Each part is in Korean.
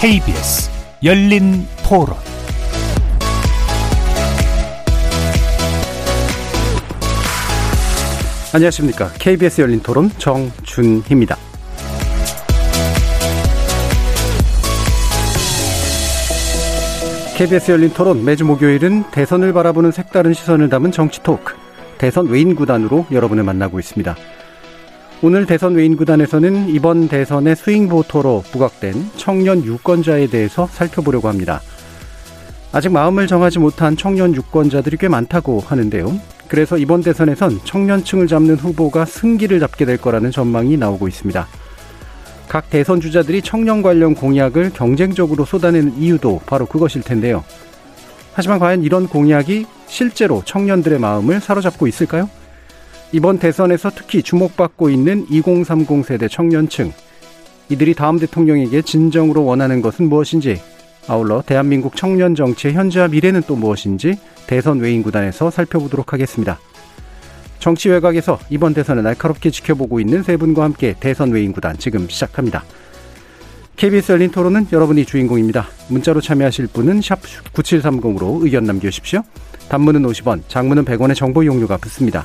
KBS 열린 토론 안녕하십니까. KBS 열린 토론 정준희입니다. KBS 열린 토론 매주 목요일은 대선을 바라보는 색다른 시선을 담은 정치 토크, 대선 외인 구단으로 여러분을 만나고 있습니다. 오늘 대선 외인 구단에서는 이번 대선의 스윙 보토로 부각된 청년 유권자에 대해서 살펴보려고 합니다. 아직 마음을 정하지 못한 청년 유권자들이 꽤 많다고 하는데요. 그래서 이번 대선에선 청년층을 잡는 후보가 승기를 잡게 될 거라는 전망이 나오고 있습니다. 각 대선 주자들이 청년 관련 공약을 경쟁적으로 쏟아내는 이유도 바로 그것일 텐데요. 하지만 과연 이런 공약이 실제로 청년들의 마음을 사로잡고 있을까요? 이번 대선에서 특히 주목받고 있는 2030 세대 청년층. 이들이 다음 대통령에게 진정으로 원하는 것은 무엇인지, 아울러 대한민국 청년 정치의 현재와 미래는 또 무엇인지 대선 외인 구단에서 살펴보도록 하겠습니다. 정치 외곽에서 이번 대선을 날카롭게 지켜보고 있는 세 분과 함께 대선 외인 구단 지금 시작합니다. KBS 열린 토론은 여러분이 주인공입니다. 문자로 참여하실 분은 샵 9730으로 의견 남겨주십시오. 단문은 50원, 장문은 100원의 정보 용료가 붙습니다.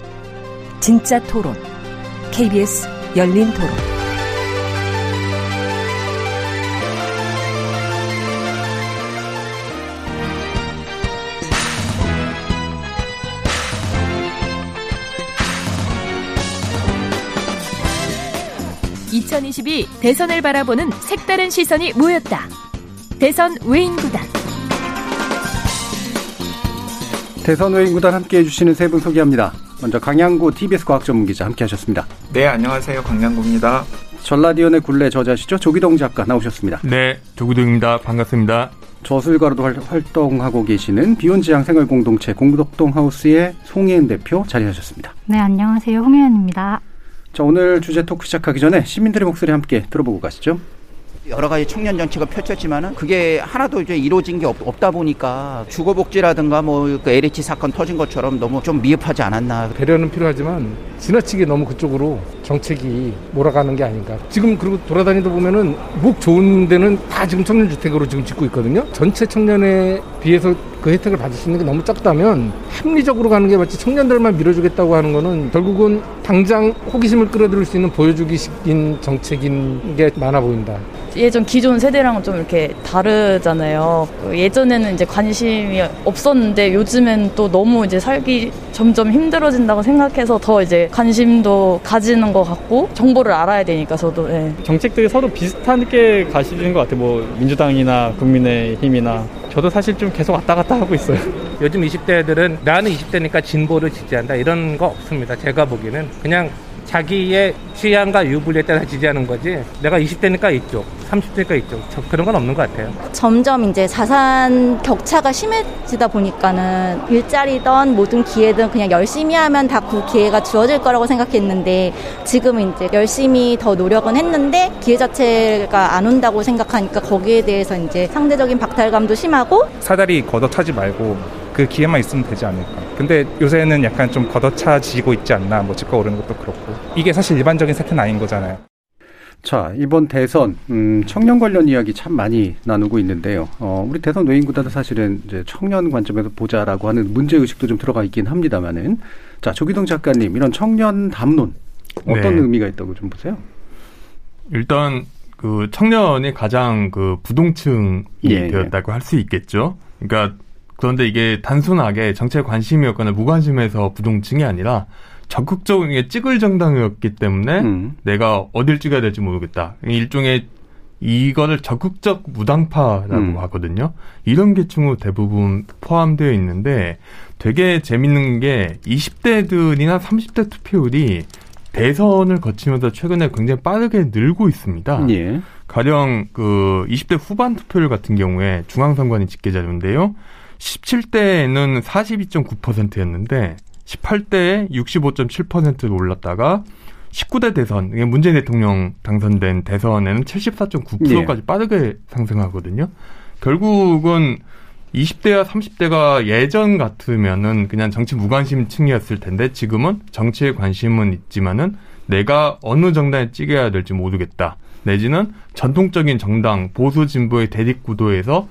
진짜 토론, KBS 열린 토론. 2022 대선을 바라보는 색다른 시선이 모였다. 대선 외인 구단. 대선 외인 구단 함께 해주시는 세 분 소개합니다. 먼저 강양구 TBS 과학전문기자 함께 하셨습니다. 네, 안녕하세요. 강양구입니다. 전라디언의 굴레 저자시죠? 조기동 작가 나오셨습니다. 네, 조기동입니다. 반갑습니다. 저술가로도 활동하고 계시는 비혼지향 생활공동체 공덕동 하우스의 송혜은 대표 자리하셨습니다. 네, 안녕하세요. 홍혜은입니다. 자, 오늘 주제 토크 시작하기 전에 시민들의 목소리 함께 들어보고 가시죠. 여러 가지 청년 정책을 펼쳤지만은 그게 하나도 이제 이루어진 게 없, 다 보니까 주거복지라든가 뭐 그 LH 사건 터진 것처럼 너무 좀 미흡하지 않았나. 배려는 필요하지만 지나치게 너무 그쪽으로 정책이 몰아가는 게 아닌가. 지금 그리고 돌아다니다 보면은 목 좋은 데는 다 지금 청년 주택으로 지금 짓고 있거든요. 전체 청년에 비해서 그 혜택을 받을 수 있는 게 너무 작다면 합리적으로 가는 게 마치 청년들만 밀어주겠다고 하는 거는 결국은 당장 호기심을 끌어들일 수 있는 보여주기식인 정책인 게 많아 보인다. 예전 기존 세대랑은 좀 이렇게 다르잖아요. 예전에는 이제 관심이 없었는데 요즘엔 또 너무 이제 살기 점점 힘들어진다고 생각해서 더 이제 관심도 가지는 것 같고 정보를 알아야 되니까 저도 네. 정책들이 서로 비슷하게 가시는 것 같아요. 뭐 민주당이나 국민의힘이나 저도 사실 좀 계속 왔다 갔다 하고 있어요. 요즘 20대들은 나는 20대니까 진보를 지지한다 이런 거 없습니다. 제가 보기에는 그냥 자기의 취향과 유불리에 따라 지지하는 거지. 내가 20대니까 이쪽 30대니까 이쪽. 그런 건 없는 것 같아요. 점점 이제 자산 격차가 심해지다 보니까는 일자리든 모든 기회든 그냥 열심히 하면 다 그 기회가 주어질 거라고 생각했는데 지금은 이제 열심히 더 노력은 했는데 기회 자체가 안 온다고 생각하니까 거기에 대해서 이제 상대적인 박탈감도 심하고 사다리 걷어차지 말고 그 기회만 있으면 되지 않을까. 근데 요새는 약간 좀 걷어차지고 있지 않나. 뭐 집가 오르는 것도 그렇고. 이게 사실 일반적인 사태는 아닌 거잖아요. 자, 이번 대선, 음, 청년 관련 이야기 참 많이 나누고 있는데요. 어, 우리 대선 노인구단도 사실은 이제 청년 관점에서 보자라고 하는 문제의식도 좀 들어가 있긴 합니다만은. 자, 조기동 작가님, 이런 청년 담론, 어떤 네. 의미가 있다고 좀 보세요? 일단, 그 청년이 가장 그 부동층이 예, 예. 되었다고 예. 할수 있겠죠. 그러니까 그런데 이게 단순하게 정책 관심이었거나 무관심에서 부동층이 아니라 적극적인 찍을 정당이었기 때문에 음. 내가 어딜 찍어야 될지 모르겠다. 일종의 이거를 적극적 무당파라고 음. 하거든요. 이런 계층으로 대부분 포함되어 있는데 되게 재밌는 게 20대들이나 30대 투표율이 대선을 거치면서 최근에 굉장히 빠르게 늘고 있습니다. 예. 가령 그 20대 후반 투표율 같은 경우에 중앙선관위 집계 자료인데요. 17대에는 42.9%였는데 18대에 65.7%로 올랐다가 19대 대선, 문재인 대통령 당선된 대선에는 74.9%까지 예. 빠르게 상승하거든요. 결국은 20대와 30대가 예전 같으면은 그냥 정치 무관심층이었을 텐데 지금은 정치에 관심은 있지만은 내가 어느 정당에 찍어야 될지 모르겠다. 내지는 전통적인 정당 보수 진보의 대립 구도에서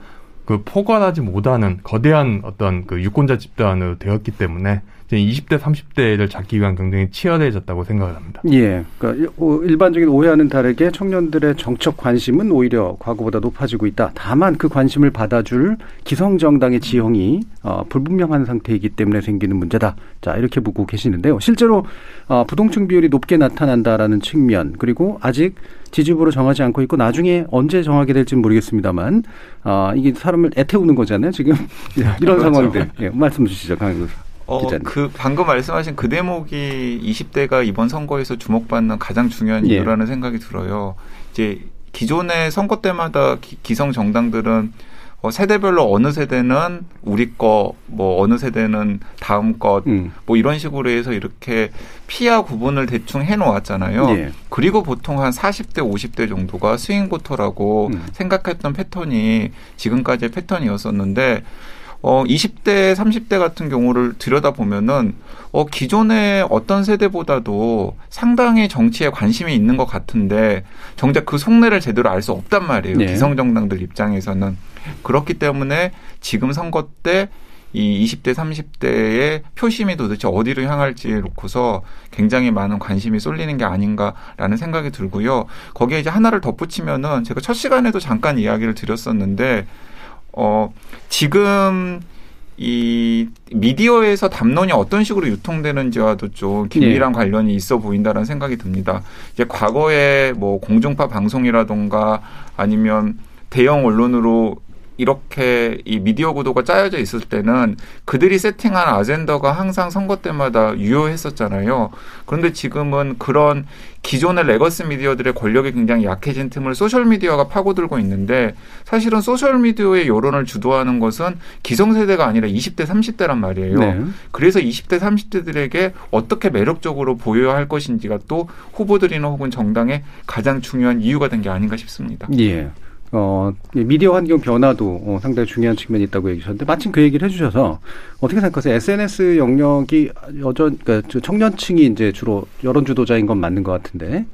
그 포괄하지 못하는 거대한 어떤 그 유권자 집단으로 되었기 때문에 20대, 30대를 잡기 위한 경쟁이 치열해졌다고 생각을 합니다. 예. 그러니까 일반적인 오해와는 다르게 청년들의 정책 관심은 오히려 과거보다 높아지고 있다. 다만 그 관심을 받아줄 기성 정당의 지형이 어, 불분명한 상태이기 때문에 생기는 문제다. 자, 이렇게 보고 계시는데요. 실제로 어, 부동층 비율이 높게 나타난다라는 측면, 그리고 아직 지지부로 정하지 않고 있고 나중에 언제 정하게 될지는 모르겠습니다만 어, 이게 사람을 애태우는 거잖아요. 지금 이런 그렇죠. 상황들. 예, 말씀 주시죠, 강현 교수. 어, 그 방금 말씀하신 그 대목이 20대가 이번 선거에서 주목받는 가장 중요한 예. 이유라는 생각이 들어요. 이제 기존의 선거 때마다 기, 성 정당들은 어, 세대별로 어느 세대는 우리 거, 뭐 어느 세대는 다음 것, 음. 뭐 이런 식으로 해서 이렇게 피하 구분을 대충 해놓았잖아요. 예. 그리고 보통 한 40대, 50대 정도가 스윙 보터라고 음. 생각했던 패턴이 지금까지의 패턴이었었는데 어, 20대, 30대 같은 경우를 들여다보면은, 어, 기존의 어떤 세대보다도 상당히 정치에 관심이 있는 것 같은데, 정작 그 속내를 제대로 알 수 없단 말이에요. 네. 기성 정당들 입장에서는. 그렇기 때문에 지금 선거 때이 20대, 30대의 표심이 도대체 어디로 향할지 놓고서 굉장히 많은 관심이 쏠리는 게 아닌가라는 생각이 들고요. 거기에 이제 하나를 덧붙이면은 제가 첫 시간에도 잠깐 이야기를 드렸었는데 어, 지금 이 미디어에서 담론이 어떤 식으로 유통되는지와도 좀 긴밀한 네. 관련이 있어 보인다는 생각이 듭니다. 이제 과거에 뭐 공중파 방송이라던가 아니면 대형 언론으로 이렇게 이 미디어 구도가 짜여져 있을 때는 그들이 세팅한 아젠더가 항상 선거 때마다 유효했었잖아요. 그런데 지금은 그런 기존의 legacy 미디어들의 권력이 굉장히 약해진 틈을 소셜 미디어가 파고들고 있는데 사실은 소셜 미디어의 여론을 주도하는 것은 기성세대가 아니라 20대, 30대란 말이에요. 네. 그래서 20대, 30대들에게 어떻게 매력적으로 보여야 할 것인지가 또 후보들이나 혹은 정당의 가장 중요한 이슈가 된 게 아닌가 싶습니다. 예. 어, 미디어 환경 변화도 어, 상당히 중요한 측면이 있다고 얘기하셨는데 마침 그 얘기를 해주셔서 어떻게 생각하세요? SNS 영역이 여전 그러니까 청년층이 이제 주로 여론 주도자인 건 맞는 것 같은데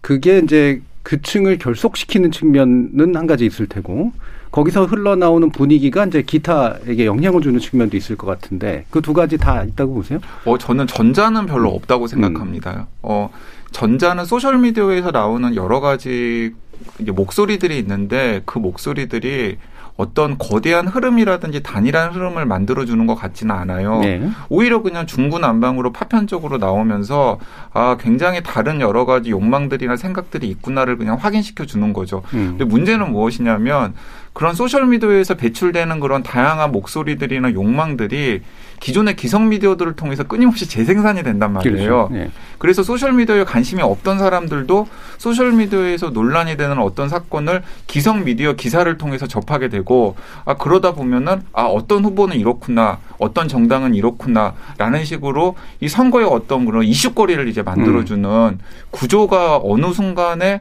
그게 이제 그 층을 결속시키는 측면은 한 가지 있을 테고 거기서 흘러나오는 분위기가 이제 기타에게 영향을 주는 측면도 있을 것 같은데 그 두 가지 다 있다고 보세요? 어 저는 전자는 별로 없다고 생각합니다. 음. 어 저는 소셜 미디어에서 나오는 여러 가지 목소리들이 있는데 그 목소리들이 어떤 거대한 흐름이라든지 단일한 흐름을 만들어주는 것 같지는 않아요. 네. 오히려 그냥 중구난방으로 파편적으로 나오면서 아 굉장히 다른 여러 가지 욕망들이나 생각들이 있구나를 그냥 확인시켜 주는 거죠. 음. 근데 문제는 무엇이냐면 그런 소셜 미디어에서 배출되는 그런 다양한 목소리들이나 욕망들이 기존의 기성 미디어들을 통해서 끊임없이 재생산이 된단 말이에요. 그렇죠. 네. 그래서 소셜 미디어에 관심이 없던 사람들도 소셜 미디어에서 논란이 되는 어떤 사건을 기성 미디어 기사를 통해서 접하게 되고 아 그러다 보면은 아 어떤 후보는 이렇구나, 어떤 정당은 이렇구나라는 식으로 이 선거의 어떤 그런 이슈거리를 이제 만들어주는 음. 구조가 어느 순간에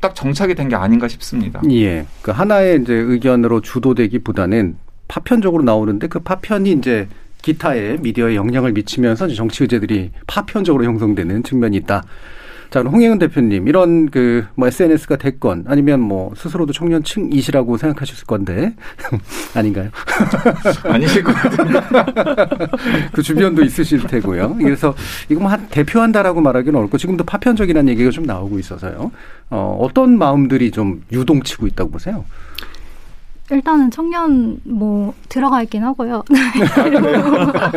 딱 정착이 된 게 아닌가 싶습니다. 예. 그 하나의 이제 의견으로 주도되기보다는 파편적으로 나오는데 그 파편이 이제 기타의 미디어에 영향을 미치면서 정치 의제들이 파편적으로 형성되는 측면이 있다. 자, 그럼 홍영은 대표님, 이런 그, 뭐, SNS가 됐건, 아니면 뭐, 스스로도 청년층이시라고 생각하셨을 건데, 아닌가요? 아니실 것 같아요. 그 주변도 있으실 테고요. 그래서, 이거 뭐, 한, 대표한다라고 말하기는 어렵고, 지금도 파편적이라는 얘기가 좀 나오고 있어서요. 어, 어떤 마음들이 좀 유동치고 있다고 보세요? 일단은 청년 뭐 들어가 있긴 하고요.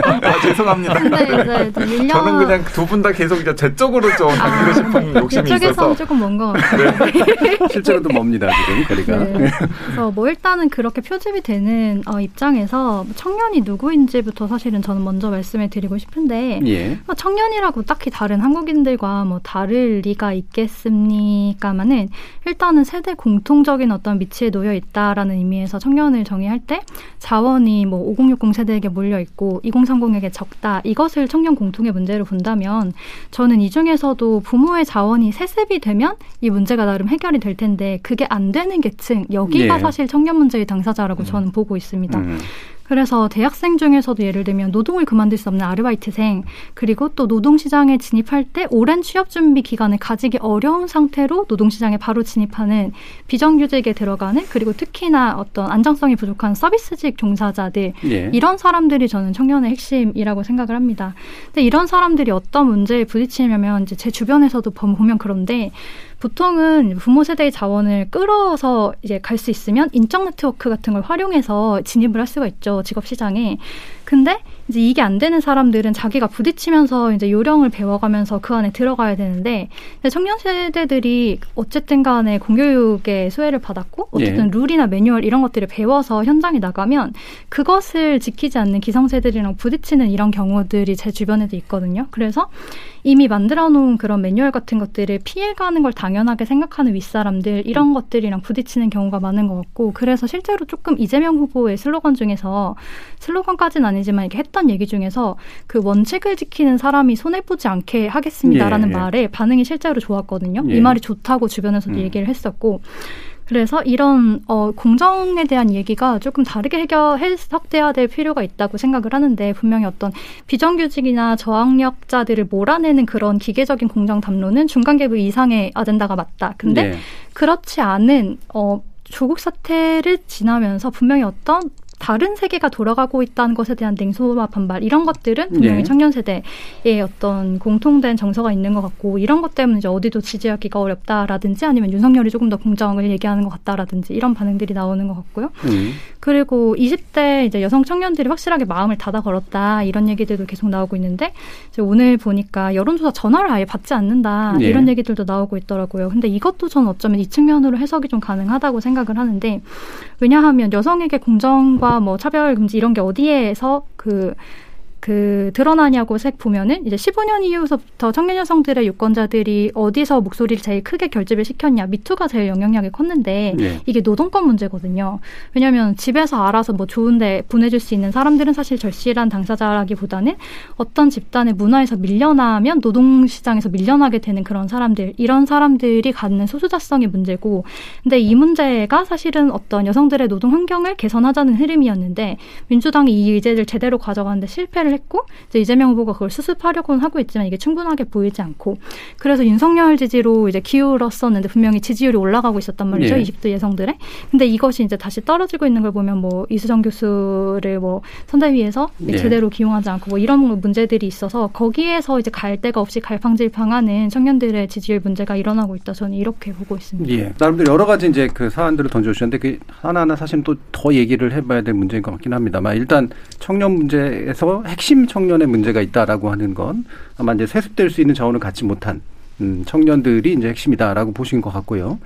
아, 아, 죄송합니다. 근데 이제 좀 1년... 저는 그냥 두 분 다 계속 이제 제 쪽으로 좀 당기고 아, 싶은 욕심이 있어서. 조금 먼것 같아요. 네. 실제로도 멉니다 지금 거리가. 네. 그래서 뭐 일단은 그렇게 표집이 되는 어, 입장에서 청년이 누구인지부터 사실은 저는 먼저 말씀을 드리고 싶은데 예. 뭐 청년이라고 딱히 다른 한국인들과 뭐 다를 리가 있겠습니까마는 일단은 세대 공통적인 어떤 위치에 놓여 있다라는 의미 에서 청년을 정의할 때 자원이 뭐 5060 세대에게 몰려 있고 2030에게 적다 이것을 청년 공통의 문제로 본다면 저는 이 중에서도 부모의 자원이 세습이 되면 이 문제가 나름 해결이 될 텐데 그게 안 되는 계층 여기가 예. 사실 청년 문제의 당사자라고 음. 저는 보고 있습니다. 음. 그래서 대학생 중에서도 예를 들면 노동을 그만둘 수 없는 아르바이트생 그리고 또 노동시장에 진입할 때 오랜 취업 준비 기간을 가지기 어려운 상태로 노동시장에 바로 진입하는 비정규직에 들어가는 그리고 특히나 어떤 안정성이 부족한 서비스직 종사자들 예. 이런 사람들이 저는 청년의 핵심이라고 생각을 합니다. 근데 이런 사람들이 어떤 문제에 부딪히냐면 이제 제 주변에서도 보면 그런데 보통은 부모 세대의 자원을 끌어서 이제 갈 수 있으면 인적 네트워크 같은 걸 활용해서 진입을 할 수가 있죠 직업 시장에. 근데 이제 이게 안 되는 사람들은 자기가 부딪히면서 이제 요령을 배워가면서 그 안에 들어가야 되는데 청년 세대들이 어쨌든 간에 공교육의 수혜를 받았고 어쨌든 예. 룰이나 매뉴얼 이런 것들을 배워서 현장에 나가면 그것을 지키지 않는 기성세대들이랑 부딪히는 이런 경우들이 제 주변에도 있거든요. 그래서 이미 만들어 놓은 그런 매뉴얼 같은 것들을 피해가는 걸 당연하게 생각하는 윗사람들 이런 음. 것들이랑 부딪히는 경우가 많은 것 같고 그래서 실제로 조금 이재명 후보의 슬로건 중에서 슬로건까지는 아니 지만 이게 했던 얘기 중에서 그 원칙을 지키는 사람이 손해 보지 않게 하겠습니다라는 예. 말에 반응이 실제로 좋았거든요. 예. 이 말이 좋다고 주변에서도 음. 얘기를 했었고 그래서 이런 어, 공정에 대한 얘기가 조금 다르게 해결 해석돼야 될 필요가 있다고 생각을 하는데 분명히 어떤 비정규직이나 저학력자들을 몰아내는 그런 기계적인 공정 담론은 중간 계급 이상의 아젠다가 맞다. 근데 네. 그렇지 않은 어, 조국 사태를 지나면서 분명히 어떤 다른 세계가 돌아가고 있다는 것에 대한 냉소와 반발 이런 것들은 분명히 네. 청년 세대의 어떤 공통된 정서가 있는 것 같고 이런 것 때문에 이제 어디도 지지하기가 어렵다라든지 아니면 윤석열이 조금 더 공정을 얘기하는 것 같다라든지 이런 반응들이 나오는 것 같고요. 음. 그리고 20대 이제 여성 청년들이 확실하게 마음을 닫아 걸었다 이런 얘기들도 계속 나오고 있는데 오늘 보니까 여론조사 전화를 아예 받지 않는다 네. 이런 얘기들도 나오고 있더라고요. 근데 이것도 저는 어쩌면 이 측면으로 해석이 좀 가능하다고 생각을 하는데 왜냐하면 여성에게 공정과 뭐 차별 금지 이런 게 어디에서 그 그 드러나냐고 색 보면은 이제 15년 이후부터 청년 여성들의 유권자들이 어디서 목소리를 제일 크게 결집을 시켰냐 미투가 제일 영향력이 컸는데 네. 이게 노동권 문제거든요. 왜냐하면 집에서 알아서 뭐 좋은데 보내줄 수 있는 사람들은 사실 절실한 당사자라기보다는 어떤 집단의 문화에서 밀려나면 노동 시장에서 밀려나게 되는 그런 사람들 이런 사람들이 갖는 소수자성의 문제고 근데 이 문제가 사실은 어떤 여성들의 노동 환경을 개선하자는 흐름이었는데 민주당이 이 의제를 제대로 가져가는데 실패를 했고 이제 이재명 후보가 그걸 수습하려고는 하고 있지만 이게 충분하게 보이지 않고 그래서 윤석열 지지로 이제 기울었었는데 분명히 지지율이 올라가고 있었단 말이죠. 예. 20대 여성들의. 근데 이것이 이제 다시 떨어지고 있는 걸 보면 뭐 이수정 교수를 뭐 선대위에서 예. 제대로 기용하지 않고 뭐 이런 문제들이 있어서 거기에서 이제 갈 데가 없이 갈팡질팡하는 청년들의 지지율 문제가 일어나고 있다. 저는 이렇게 보고 있습니다. 예. 나름대로 여러 가지 이제 그 사안들을 던져주셨는데 그 하나하나 사실 또 더 얘기를 해봐야 될 문제인 것 같긴 합니다만 일단 청년 문제에서 핵 핵심 청년의 문제가 있다라고 하는 건 아마 이제 세습될 수 있는 자원을 갖지 못한 음, 청년들이 이제 핵심이다라고 보신 것 같고요.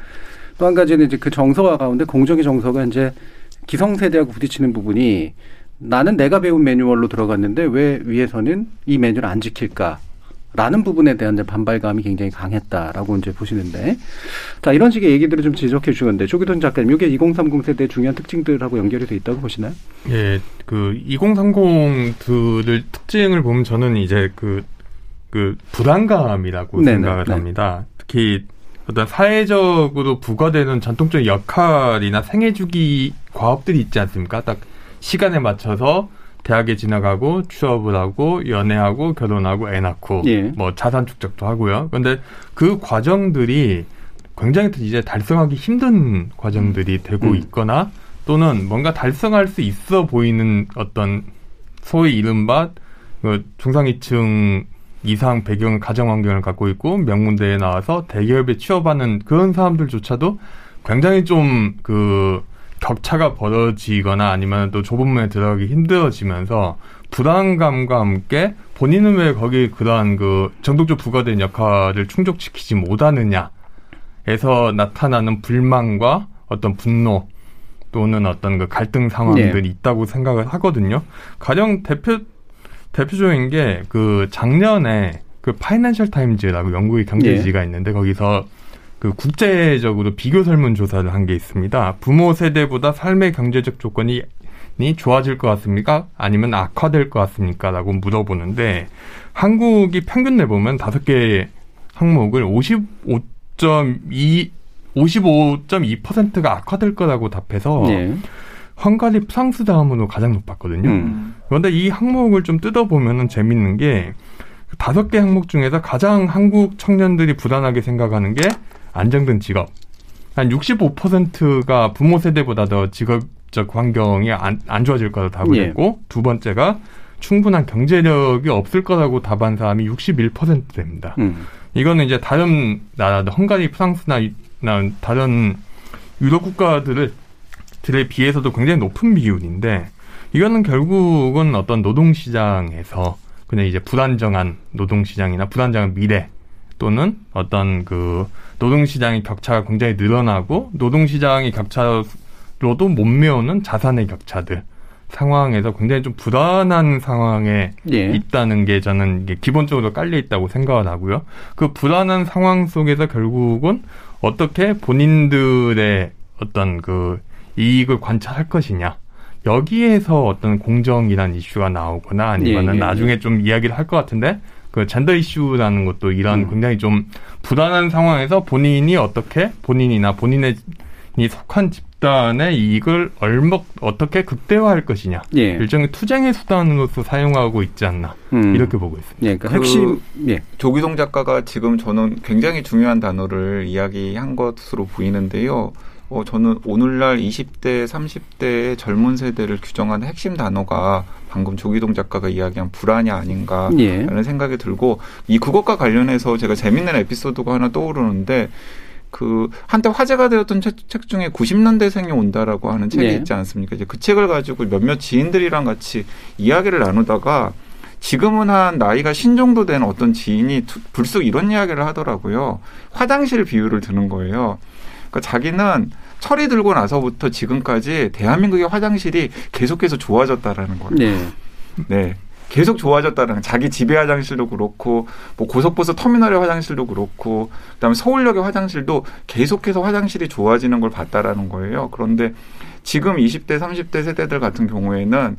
또 한 가지는 이제 그 정서와 가운데 공정의 정서가 이제 기성세대하고 부딪히는 부분이 나는 내가 배운 매뉴얼로 들어갔는데 왜 위에서는 이 매뉴얼을 안 지킬까? 라는 부분에 대한 반발감이 굉장히 강했다라고 이제 보시는데 자 이런 식의 얘기들을 좀 지적해 주셨는데 조기돈 작가님 이게 2030 세대의 중요한 특징들하고 연결이 돼 있다고 보시나요? 예, 그 2030들을 특징을 보면 저는 이제 그, 그 불안감이라고 네네, 생각을 네. 합니다. 특히 어떤 사회적으로 부과되는 전통적인 역할이나 생애 주기 과업들이 있지 않습니까? 딱 시간에 맞춰서 대학에 지나가고 취업을 하고 연애하고 결혼하고 애 낳고 예. 뭐 자산 축적도 하고요. 그런데 그 과정들이 굉장히 이제 달성하기 힘든 과정들이 되고 음. 있거나 또는 뭔가 달성할 수 있어 보이는 어떤 소위 이른바 그 중상위층 이상 배경 가정 환경을 갖고 있고 명문대에 나와서 대기업에 취업하는 그런 사람들조차도 굉장히 좀그 격차가 벌어지거나 아니면 또 좁은 문에 들어가기 힘들어지면서 불안감과 함께 본인은 왜 거기 그러한 그 정독적 부과된 역할을 충족시키지 못하느냐에서 나타나는 불만과 어떤 분노 또는 어떤 그 갈등 상황들이 네. 있다고 생각을 하거든요. 가령 대표 대표적인 게 그 작년에 그 파이낸셜 타임즈라고 영국의 경제지가 네. 있는데 거기서 그 국제적으로 비교 설문 조사를 한 게 있습니다. 부모 세대보다 삶의 경제적 조건이 좋아질 것 같습니까? 아니면 악화될 것 같습니까? 라고 물어보는데 한국이 평균 내보면 다섯 개 항목을 55.2 55.2%가 악화될 거라고 답해서 네. 헝가리, 프랑스 다음으로 가장 높았거든요. 음. 그런데 이 항목을 좀 뜯어보면은 재밌는 게 다섯 개 항목 중에서 가장 한국 청년들이 불안하게 생각하는 게 안정된 직업. 한 65%가 부모 세대보다 더 직업적 환경이 안, 안 좋아질 거라고 답을 예. 했고, 두 번째가 충분한 경제력이 없을 거라고 답한 사람이 61%됩니다. 음. 이거는 이제 다른 나라, 헝가리, 프랑스나 다른 유럽 국가들을 들에 비해서도 굉장히 높은 비율인데 이거는 결국은 어떤 노동 시장에서 그냥 이제 불안정한 노동 시장이나 불안정한 미래 또는 어떤 그 노동시장의 격차가 굉장히 늘어나고 노동시장의 격차로도 못 메우는 자산의 격차들 상황에서 굉장히 좀 불안한 상황에 예. 있다는 게 저는 이게 기본적으로 깔려 있다고 생각을 하고요. 그 불안한 상황 속에서 결국은 어떻게 본인들의 어떤 그 이익을 관찰할 것이냐. 여기에서 어떤 공정이란 이슈가 나오거나 아니면은 예, 예, 나중에 예. 좀 이야기를 할 것 같은데 그 젠더 이슈라는 것도 이런 음. 굉장히 좀 불안한 상황에서 본인이 어떻게 본인이나 본인의 이 속한 집단의 이익을 얼먹 어떻게 극대화할 것이냐 예. 일종의 투쟁의 수단으로서 사용하고 있지 않나 음. 이렇게 보고 있습니다. 예, 그러니까 핵심 그 예. 조기동 작가가 지금 저는 굉장히 중요한 단어를 이야기한 것으로 보이는데요. 어, 저는 오늘날 20대, 30대의 젊은 세대를 규정하는 핵심 단어가 방금 조기동 작가가 이야기한 불안이 아닌가라는 예. 생각이 들고 이 그것과 관련해서 제가 재밌는 에피소드가 하나 떠오르는데 그 한때 화제가 되었던 책, 책 중에 90년대생이 온다라고 하는 책이 네. 있지 않습니까? 이제 그 책을 가지고 몇몇 지인들이랑 같이 이야기를 나누다가 지금은 한 나이가 신 정도 된 어떤 지인이 불쑥 이런 이야기를 하더라고요. 화장실 비유를 드는 거예요. 그러니까 자기는 철이 들고 나서부터 지금까지 대한민국의 화장실이 계속해서 좋아졌다라는 거예요. 네. 네. 계속 좋아졌다는 자기 집의 화장실도 그렇고 뭐 고속버스 터미널의 화장실도 그렇고 그다음에 서울역의 화장실도 계속해서 화장실이 좋아지는 걸 봤다라는 거예요. 그런데 지금 20대 30대 세대들 같은 경우에는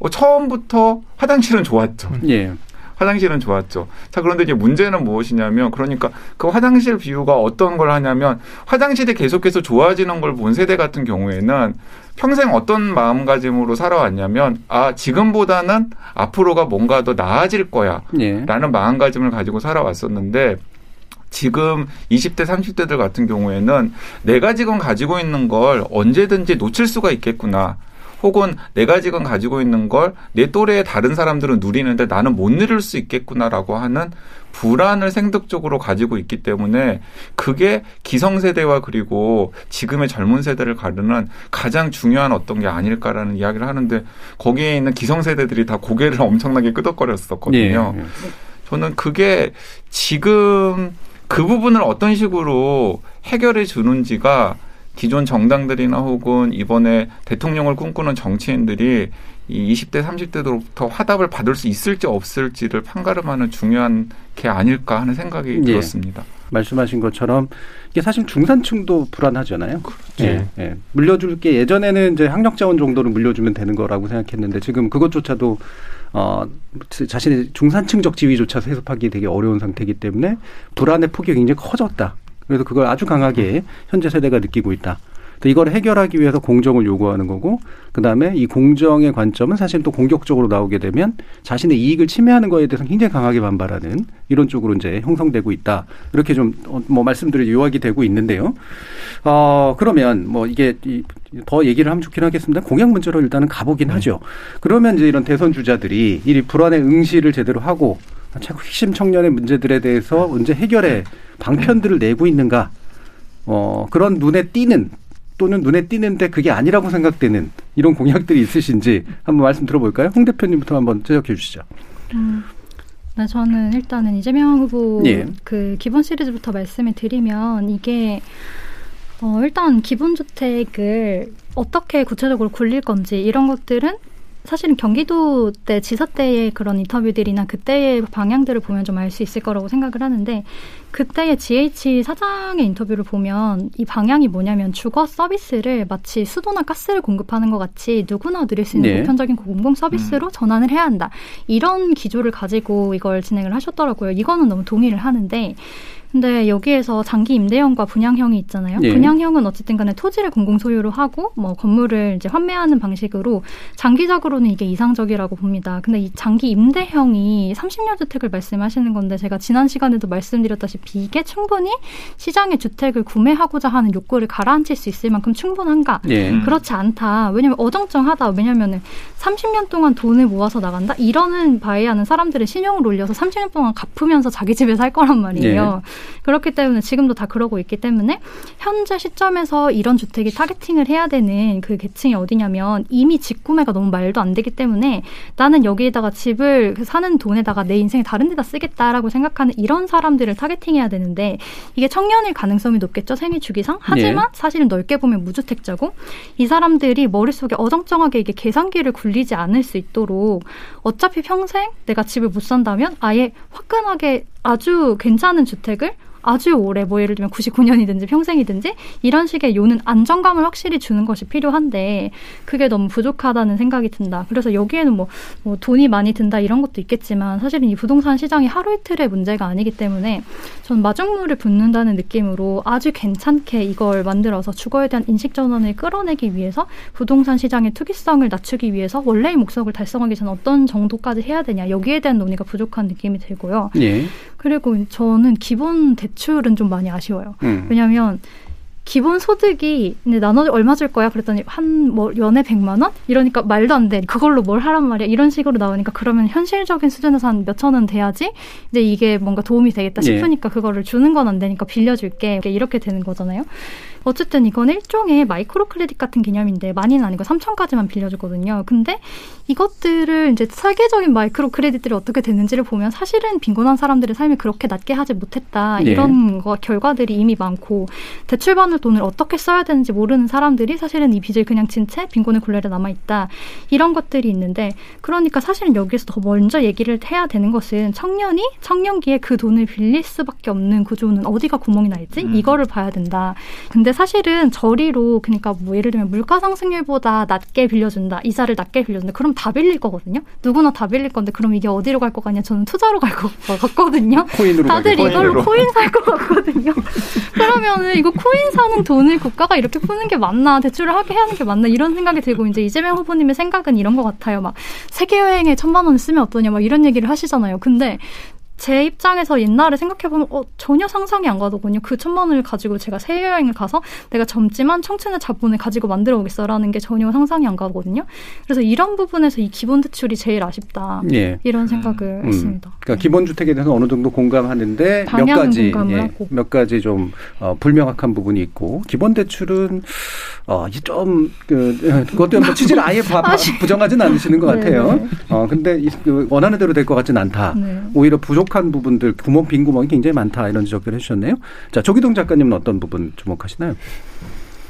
어, 처음부터 화장실은 좋았죠. 예. 화장실은 좋았죠. 자, 그런데 이제 문제는 무엇이냐면, 그러니까 그 화장실 비유가 어떤 걸 하냐면, 화장실이 계속해서 좋아지는 걸 본 세대 같은 경우에는 평생 어떤 마음가짐으로 살아왔냐면, 아, 지금보다는 앞으로가 뭔가 더 나아질 거야. 예. 라는 마음가짐을 가지고 살아왔었는데, 지금 20대, 30대들 같은 경우에는 내가 지금 가지고 있는 걸 언제든지 놓칠 수가 있겠구나. 혹은 내가 지금 가지고 있는 걸 내 또래의 다른 사람들은 누리는데 나는 못 누릴 수 있겠구나라고 하는 불안을 생득적으로 가지고 있기 때문에 그게 기성세대와 그리고 지금의 젊은 세대를 가르는 가장 중요한 어떤 게 아닐까라는 이야기를 하는데 거기에 있는 기성세대들이 다 고개를 엄청나게 끄덕거렸었거든요. 예, 예. 저는 그게 지금 그 부분을 어떤 식으로 해결해 주는지가 기존 정당들이나 혹은 이번에 대통령을 꿈꾸는 정치인들이 이 20대, 30대로부터 화답을 받을 수 있을지 없을지를 판가름하는 중요한 게 아닐까 하는 생각이 예. 들었습니다. 말씀하신 것처럼 이게 사실 중산층도 불안하잖아요. 그렇죠. 예, 예. 물려줄 게 예전에는 이제 학력 자원 정도는 물려주면 되는 거라고 생각했는데 지금 그것조차도 어 자신의 중산층적 지위조차 세습하기 되게 어려운 상태이기 때문에 불안의 폭이 굉장히 커졌다. 그래서 그걸 아주 강하게 현재 세대가 느끼고 있다. 이걸 해결하기 위해서 공정을 요구하는 거고 그다음에 이 공정의 관점은 사실 또 공격적으로 나오게 되면 자신의 이익을 침해하는 거에 대해서 굉장히 강하게 반발하는 이런 쪽으로 이제 형성되고 있다. 이렇게 좀뭐 어, 말씀드릴 요약이 되고 있는데요. 어 그러면 뭐 이게 더 얘기를 하면 좋긴 하겠습니다. 공약 문제로 일단은 가보긴 네. 하죠. 그러면 이제 이런 대선 주자들이 이 불안의 응시를 제대로 하고 핵심 청년의 문제들에 대해서 언제 해결에 방편들을 내고 있는가 어, 그런 눈에 띄는 또는 눈에 띄는데 그게 아니라고 생각되는 이런 공약들이 있으신지 한번 말씀 들어볼까요? 홍 대표님부터 한번 지적해 주시죠. 음. 네, 저는 일단은 이재명 후보 예. 그 기본 시리즈부터 말씀을 드리면 이게 어, 일단 기본주택을 어떻게 구체적으로 굴릴 건지 이런 것들은 사실은 경기도 때 지사 때의 그런 인터뷰들이나 그때의 방향들을 보면 좀 알 수 있을 거라고 생각을 하는데 그때의 GH 사장의 인터뷰를 보면 이 방향이 뭐냐면 주거 서비스를 마치 수도나 가스를 공급하는 것 같이 누구나 누릴 수 있는 네. 보편적인 공공 서비스로 음. 전환을 해야 한다. 이런 기조를 가지고 이걸 진행을 하셨더라고요. 이거는 너무 동의를 하는데 근데 여기에서 장기 임대형과 분양형이 있잖아요. 예. 분양형은 어쨌든 간에 토지를 공공 소유로 하고 뭐 건물을 이제 환매하는 방식으로 장기적으로는 이게 이상적이라고 봅니다. 근데 이 장기 임대형이 30년 주택을 말씀하시는 건데 제가 지난 시간에도 말씀드렸다시피 이게 충분히 시장의 주택을 구매하고자 하는 욕구를 가라앉힐 수 있을 만큼 충분한가? 예. 그렇지 않다. 왜냐면 어정쩡하다. 왜냐면은 30년 동안 돈을 모아서 나간다? 이러는 바에 하는 사람들의 신용을 올려서 30년 동안 갚으면서 자기 집에 살 거란 말이에요. 예. 그렇기 때문에 지금도 다 그러고 있기 때문에 현재 시점에서 이런 주택이 타겟팅을 해야 되는 그 계층이 어디냐면 이미 집 구매가 너무 말도 안 되기 때문에 나는 여기에다가 집을 사는 돈에다가 내 인생을 다른 데다 쓰겠다라고 생각하는 이런 사람들을 타겟팅해야 되는데 이게 청년일 가능성이 높겠죠 생애 주기상 하지만 네. 사실은 넓게 보면 무주택자고 이 사람들이 머릿속에 어정쩡하게 이게 계산기를 굴리지 않을 수 있도록 어차피 평생 내가 집을 못 산다면 아예 화끈하게 아주 괜찮은 주택을 아주 오래 뭐 예를 들면 99년이든지 평생이든지 이런 식의 요는 안정감을 확실히 주는 것이 필요한데 그게 너무 부족하다는 생각이 든다. 그래서 여기에는 뭐, 뭐 돈이 많이 든다 이런 것도 있겠지만 사실은 이 부동산 시장이 하루 이틀의 문제가 아니기 때문에 전 마중물을 붓는다는 느낌으로 아주 괜찮게 이걸 만들어서 주거에 대한 인식 전환을 끌어내기 위해서 부동산 시장의 투기성을 낮추기 위해서 원래의 목적을 달성하기 전 어떤 정도까지 해야 되냐 여기에 대한 논의가 부족한 느낌이 들고요. 예. 그리고 저는 기본 대출은 좀 많이 아쉬워요. 음. 왜냐하면 기본 소득이 나눠 얼마 줄 거야? 그랬더니 한 뭐 연에 100만 원? 이러니까 말도 안 돼. 그걸로 뭘 하란 말이야. 이런 식으로 나오니까 그러면 현실적인 수준에서 한 몇천 원 돼야지 이제 이게 뭔가 도움이 되겠다 예. 싶으니까 예. 그거를 주는 건 안 되니까 빌려줄게. 이렇게 되는 거잖아요. 어쨌든 이건 일종의 microcredit 같은 개념인데 많이는 아니고 3천까지만 빌려주거든요. 근데 이것들을 이제 세계적인 microcredit들이 어떻게 됐는지를 보면 사실은 빈곤한 사람들의 삶이 그렇게 낫게 하지 못했다. 네. 이런 거 결과들이 이미 많고 대출 받을 돈을 어떻게 써야 되는지 모르는 사람들이 사실은 이 빚을 그냥 진 채 빈곤의 굴레에 남아 있다. 이런 것들이 있는데 그러니까 사실은 여기에서 더 먼저 얘기를 해야 되는 것은 청년이 청년기에 그 돈을 빌릴 수밖에 없는 구조는 어디가 구멍이 나 있지? 음. 이거를 봐야 된다. 근데 사실은 저리로 그러니까 뭐 예를 들면 물가 상승률보다 낮게 빌려준다 이자를 낮게 빌려준다 그럼 다 빌릴 거거든요. 누구나 다 빌릴 건데 그럼 이게 어디로 갈 것 같냐 저는 투자로 갈 것 같거든요. 코인으로 다들 가게, 이걸로 코인 살것 같거든요. 그러면은 이거 코인 사는 돈을 국가가 이렇게 푸는 게 맞나 대출을 하게 하는 게 맞나 이런 생각이 들고 이제 이재명 후보님의 생각은 이런 것 같아요. 막 세계 여행에 천만 원 쓰면 어떠냐 막 이런 얘기를 하시잖아요. 근데 제 입장에서 옛날에 생각해보면 어, 전혀 상상이 안 가더군요. 그 천만 원을 가지고 제가 해외여행을 가서 내가 젊지만 청춘의 자본을 가지고 만들어 오겠어라는 게 전혀 상상이 안 가거든요. 그래서 이런 부분에서 이 기본 대출이 제일 아쉽다. 예. 이런 생각을 음. 했습니다. 그러니까 네. 기본 주택에 대해서 어느 정도 공감하는데 몇 가지 예, 몇 가지 좀 어, 불명확한 부분이 있고 기본 대출은 어, 좀 그, 그것도 뭐 취지를 아예 바, 바, 부정하지는 않으시는 것 같아요. 네. 어, 근데 이, 그 원하는 대로 될 것 같지는 않다. 네. 오히려 부족 부족한 부분들 구멍 빈 구멍이 굉장히 많다 이런 지적을 해주셨네요. 자 조기동 작가님은 어떤 부분 주목하시나요?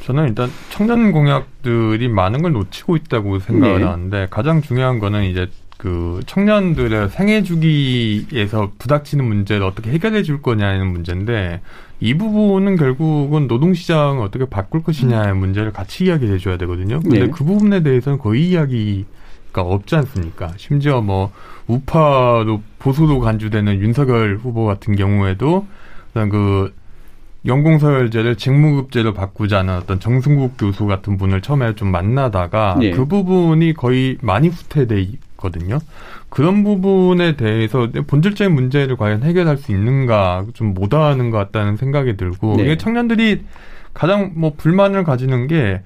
저는 일단 청년 공약들이 많은 걸 놓치고 있다고 생각을 네. 하는데 가장 중요한 거는 이제 그 청년들의 생애 주기에서 부닥치는 문제를 어떻게 해결해 줄 거냐는 문제인데 이 부분은 결국은 노동시장을 어떻게 바꿀 것이냐의 음. 문제를 같이 이야기해 줘야 되거든요. 근데 네. 그 부분에 대해서는 거의 이야기 가 없지 않습니까? 심지어 뭐 우파도 보수로 간주되는 윤석열 후보 같은 경우에도 그 연공서열제를 직무급제로 바꾸자는 어떤 정승국 교수 같은 분을 처음에 좀 만나다가 예. 그 부분이 거의 많이 후퇴돼 있거든요. 그런 부분에 대해서 본질적인 문제를 과연 해결할 수 있는가 좀 못하는 것 같다는 생각이 들고 네. 이게 청년들이 가장 뭐 불만을 가지는 게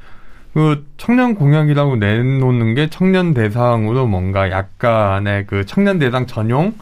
그 청년 공약이라고 내놓는 게 청년 대상으로 뭔가 약간의 그 청년 대상 전용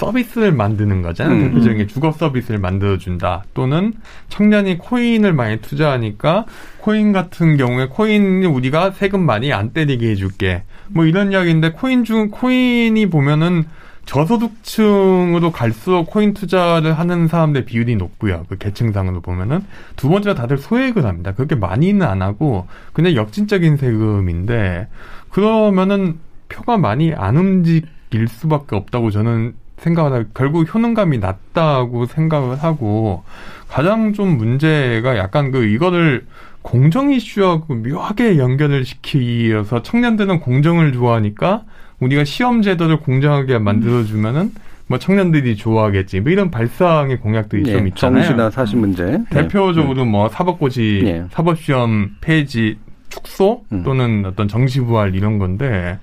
서비스를 만드는 거잖아요. 음. 대표적인 주거 서비스를 만들어준다. 또는 청년이 코인을 많이 투자하니까 코인 같은 경우에 코인이 우리가 세금 많이 안 때리게 해줄게. 뭐 이런 이야기인데 코인 중 코인이 보면은 저소득층으로 갈수록 코인 투자를 하는 사람들 비율이 높고요. 그 계층상으로 보면은 두 번째가 다들 소액을 합니다. 그렇게 많이는 안 하고 그냥 역진적인 세금인데 그러면은 표가 많이 안 움직일 수밖에 없다고 저는 생각을 하고 결국 효능감이 낮다고 생각을 하고 가장 좀 문제가 약간 그 이거를 공정 이슈하고 묘하게 연결을 시키어서 청년들은 공정을 좋아하니까 우리가 시험 제도를 공정하게 만들어주면은 뭐 청년들이 좋아하겠지. 뭐 이런 발상의 공약들이 예, 좀 있잖아요. 정시나 사실 문제. 대표적으로 뭐 사법고시, 예. 사법시험 폐지, 축소 음. 또는 어떤 정시부활 이런 건데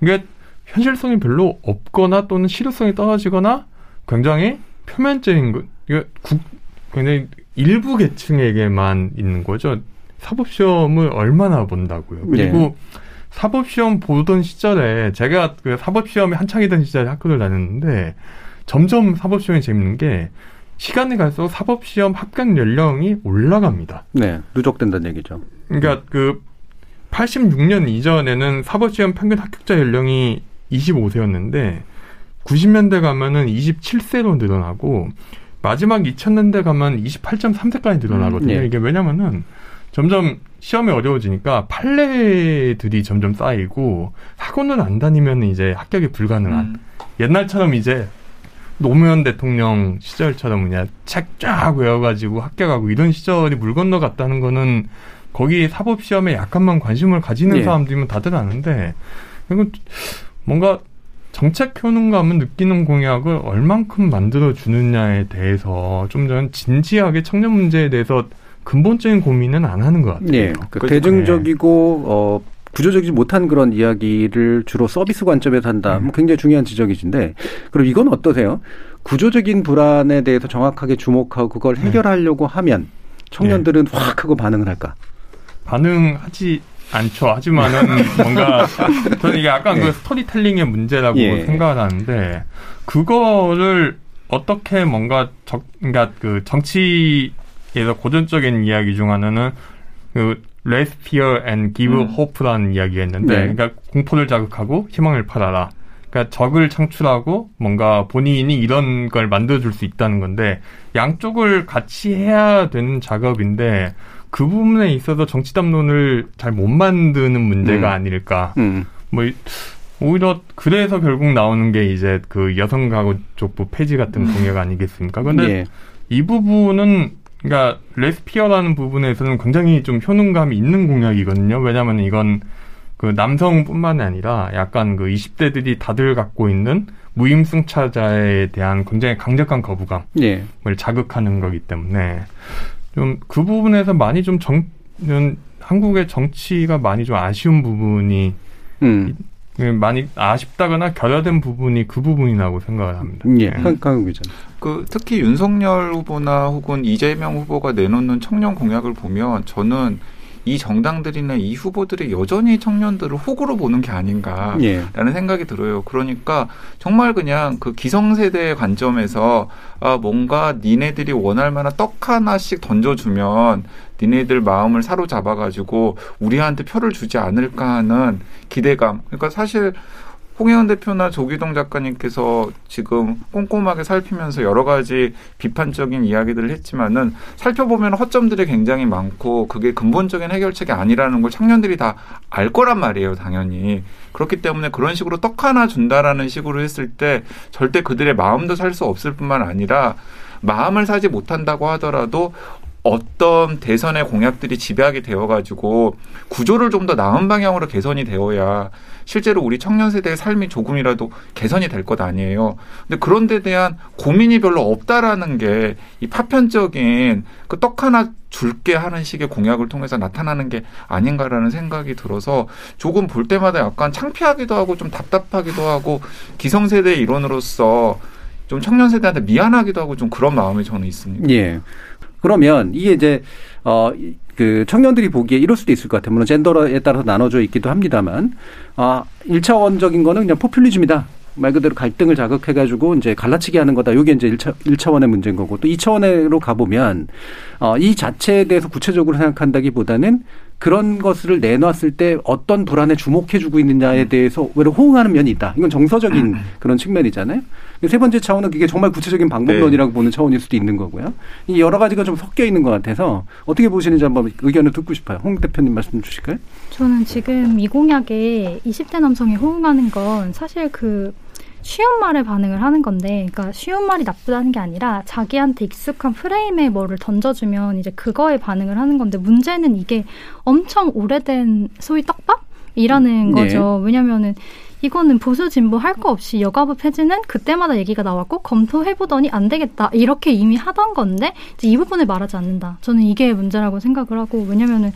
이게 현실성이 별로 없거나 또는 실효성이 떨어지거나 굉장히 표면적인 거. 이게 국, 굉장히 일부 계층에게만 있는 거죠. 사법시험을 얼마나 본다고요. 그리고 예. 사법시험 보던 시절에 제가 그 사법시험이 한창이던 시절에 학교를 다녔는데 점점 사법시험이 재밌는 게 시간이 갈수록 사법시험 합격 연령이 올라갑니다. 네, 누적된다는 얘기죠. 그러니까 그 86년 이전에는 사법시험 평균 합격자 연령이 25세였는데 90년대 가면은 27세로 늘어나고 마지막 2000년대 가면 28.3세까지 늘어나거든요. 음, 네. 이게 왜냐면은 점점 시험이 어려워지니까 판례들이 점점 쌓이고 학원을 안 다니면 이제 합격이 불가능한 음. 옛날처럼 이제 노무현 대통령 시절처럼 그냥 책 쫙 외워가지고 합격하고 이런 시절이 물 건너갔다는 거는 거기 사법 시험에 약간만 관심을 가지는 예. 사람들이면 다들 아는데 이거 뭔가 정책 효능감을 느끼는 공약을 얼만큼 만들어 주느냐에 대해서 좀 전 진지하게 청년 문제에 대해서 근본적인 고민은 안 하는 것 같아요. 네. 그 대중적이고 어 구조적이지 못한 그런 이야기를 주로 서비스 관점에서 한다. 뭐 굉장히 중요한 지적이신데 그럼 이건 어떠세요? 구조적인 불안에 대해서 정확하게 주목하고 그걸 네. 해결하려고 하면 청년들은 네. 확 하고 반응을 할까? 반응하지 않죠. 하지만은 뭔가 저는 이게 약간 네. 그 스토리텔링의 문제라고 예. 생각을 하는데 그거를 어떻게 뭔가 적, 그러니까 그 정치 그래서 고전적인 이야기 중 하나는 그 raise fear and give hope라는 이야기가 있는데 네. 그러니까 공포를 자극하고 희망을 팔아라. 그러니까 적을 창출하고 뭔가 본인이 이런 걸 만들어줄 수 있다는 건데 양쪽을 같이 해야 되는 작업인데 그 부분에 있어서 정치 담론을 잘 못 만드는 문제가 음. 아닐까. 음. 뭐 오히려 그래서 결국 나오는 게 이제 그 여성 가구족부 폐지 같은 음. 공약 아니겠습니까? 근데 예. 이 부분은 그러니까 레스피어라는 부분에서는 굉장히 좀 효능감이 있는 공약이거든요. 왜냐하면 이건 그 남성뿐만이 아니라 약간 그 20대들이 다들 갖고 있는 무임승차자에 대한 굉장히 강력한 거부감을 예. 자극하는 거기 때문에 좀 그 부분에서 많이 좀 정, 한국의 정치가 많이 좀 아쉬운 부분이 음. 예, 많이 아쉽다거나 결여된 부분이 그 부분이라고 생각을 합니다. 예, 한강 기자. 그 특히 윤석열 후보나 혹은 이재명 후보가 내놓는 청년 공약을 보면 저는 이 정당들이나 이 후보들이 여전히 청년들을 호구로 보는 게 아닌가라는 예. 생각이 들어요. 그러니까 정말 그냥 그 기성세대의 관점에서 아 뭔가 니네들이 원할 만한 떡 하나씩 던져주면 니네들 마음을 사로잡아가지고 우리한테 표를 주지 않을까 하는 기대감. 그러니까 사실 홍혜원 대표나 조기동 작가님께서 지금 꼼꼼하게 살피면서 여러 가지 비판적인 이야기들을 했지만은 살펴보면 허점들이 굉장히 많고 그게 근본적인 해결책이 아니라는 걸 청년들이 다 알 거란 말이에요, 당연히. 그렇기 때문에 그런 식으로 떡 하나 준다라는 식으로 했을 때 절대 그들의 마음도 살 수 없을 뿐만 아니라 마음을 사지 못한다고 하더라도 어떤 대선의 공약들이 집약이 되어가지고 구조를 좀 더 나은 방향으로 개선이 되어야 실제로 우리 청년 세대의 삶이 조금이라도 개선이 될 것 아니에요. 근데 그런 데 대한 고민이 별로 없다라는 게 이 파편적인 그 떡 하나 줄게 하는 식의 공약을 통해서 나타나는 게 아닌가라는 생각이 들어서 조금 볼 때마다 약간 창피하기도 하고 좀 답답하기도 하고 기성세대의 일원으로서 좀 청년 세대한테 미안하기도 하고 좀 그런 마음이 저는 있습니다. 예. 그러면 이게 이제 어. 그 청년들이 보기에 이럴 수도 있을 것 같아요. 물론 젠더에 따라서 나눠져 있기도 합니다만 아, 1차원적인 거는 그냥 포퓰리즘이다. 말 그대로 갈등을 자극해가지고 이제 갈라치기 하는 거다. 요게 이제 1차, 1차원의 문제인 거고 또 2차원으로 가보면 어, 이 자체에 대해서 구체적으로 생각한다기 보다는 그런 것을 내놨을 때 어떤 불안에 주목해주고 있느냐에 대해서 오히려 호응하는 면이 있다. 이건 정서적인 그런 측면이잖아요. 세 번째 차원은 그게 정말 구체적인 방법론이라고 네. 보는 차원일 수도 있는 거고요. 이 여러 가지가 좀 섞여 있는 것 같아서 어떻게 보시는지 한번 의견을 듣고 싶어요. 홍 대표님 말씀 주실까요? 저는 지금 이 공약에 20대 남성이 호응하는 건 사실 그 쉬운 말에 반응을 하는 건데, 그러니까 쉬운 말이 나쁘다는 게 아니라 자기한테 익숙한 프레임에 뭐를 던져주면 이제 그거에 반응을 하는 건데 문제는 이게 엄청 오래된 소위 떡밥이라는 네. 거죠. 왜냐면은 이거는 보수 진보 할 거 없이 여가부 폐지는 그때마다 얘기가 나왔고 검토해보더니 안 되겠다 이렇게 이미 하던 건데 이제 이 부분을 말하지 않는다. 저는 이게 문제라고 생각을 하고 왜냐면은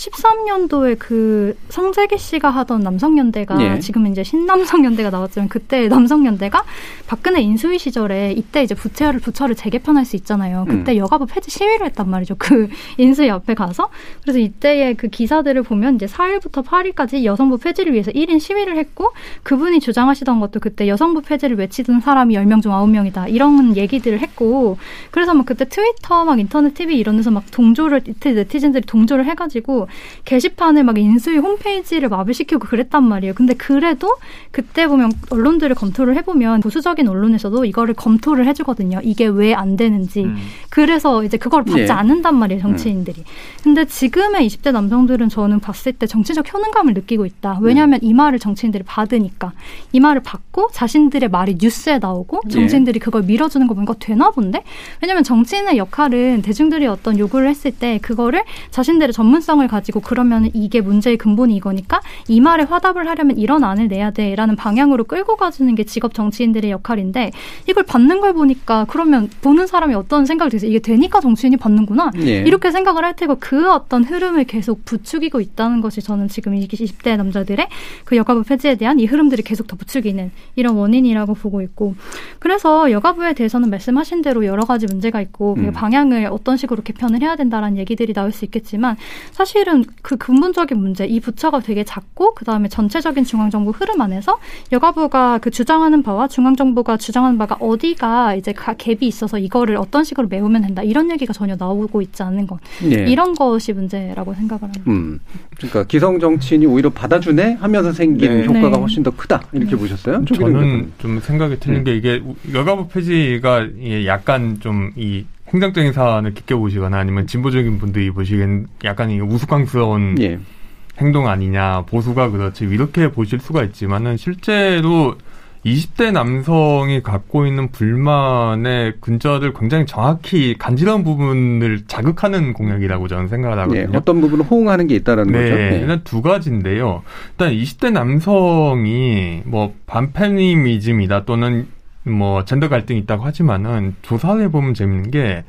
13년도에 그 성재기 씨가 하던 남성연대가 네. 지금 이제 신남성연대가 나왔지만 그때 남성연대가 박근혜 인수위 시절에 이때 이제 부채를 부처를 재개편할 수 있잖아요. 그때 음. 여가부 폐지 시위를 했단 말이죠. 그 인수위 앞에 가서 그래서 이때의 그 기사들을 보면 이제 4일부터 8일까지 여성부 폐지를 위해서 1인 시위를 했고 그분이 주장하시던 것도 그때 여성부 폐지를 외치던 사람이 10명 중 9명이다. 이런 얘기들을 했고 그래서 막 그때 트위터 막 인터넷 TV 이런 데서 막 동조를 네티즌들이 동조를 해가지고 게시판을 막 인수위 홈페이지를 마비시키고 그랬단 말이에요. 근데 그래도 그때 보면 언론들을 검토를 해보면 보수적인 언론에서도 이거를 검토를 해주거든요. 이게 왜 안 되는지. 음. 그래서 이제 그걸 받지 예. 않는단 말이에요, 정치인들이. 음. 근데 지금의 20대 남성들은 저는 봤을 때 정치적 효능감을 느끼고 있다. 왜냐하면 음. 이 말을 정치인들이 받으니까. 이 말을 받고 자신들의 말이 뉴스에 나오고 예. 정치인들이 그걸 밀어주는 거 보니까 되나 본데? 왜냐하면 정치인의 역할은 대중들이 어떤 요구를 했을 때 그거를 자신들의 전문성을 가지고 가지고 그러면 이게 문제의 근본이 이거니까 이 말에 화답을 하려면 이런 안을 내야 돼라는 방향으로 끌고 가주는 게 직업 정치인들의 역할인데 이걸 받는 걸 보니까 그러면 보는 사람이 어떤 생각이 들어요? 이게 되니까 정치인이 받는구나 예. 이렇게 생각을 할 테고 그 어떤 흐름을 계속 부추기고 있다는 것이 저는 지금 20대 남자들의 그 여가부 폐지에 대한 이 흐름들이 계속 더 부추기는 이런 원인이라고 보고 있고 그래서 여가부에 대해서는 말씀하신 대로 여러 가지 문제가 있고 그 음. 방향을 어떤 식으로 개편을 해야 된다라는 얘기들이 나올 수 있겠지만 사실 은 그 근본적인 문제, 이 부처가 되게 작고 그 다음에 전체적인 중앙정부 흐름 안에서 여가부가 그 주장하는 바와 중앙정부가 주장하는 바가 어디가 이제 갭이 있어서 이거를 어떤 식으로 메우면 된다 이런 얘기가 전혀 나오고 있지 않는 것 네. 이런 것이 문제라고 생각을 합니다. 음, 그러니까 기성 정치인이 오히려 받아주네 하면서 생긴 네. 효과가 네. 훨씬 더 크다 이렇게 네. 보셨어요? 저는 좀 생각이 틀린 게 이게 여가부 폐지가 약간 좀이 행정적인 사안을 깊게 보시거나 아니면 진보적인 분들이 보시기엔 약간 우스꽝스러운 예. 행동 아니냐 보수가 그렇지 이렇게 보실 수가 있지만은 실제로 20대 남성이 갖고 있는 불만의 근저를 굉장히 정확히 간지러운 부분을 자극하는 공약이라고 저는 생각을 예, 하거든요. 네, 어떤 부분을 호응하는 게 있다라는 네, 거죠. 네, 일단 두 가지인데요. 일단 20대 남성이 뭐 반페미니즘이다 또는 뭐 젠더 갈등이 있다고 하지만은 조사를 해보면 재밌는 게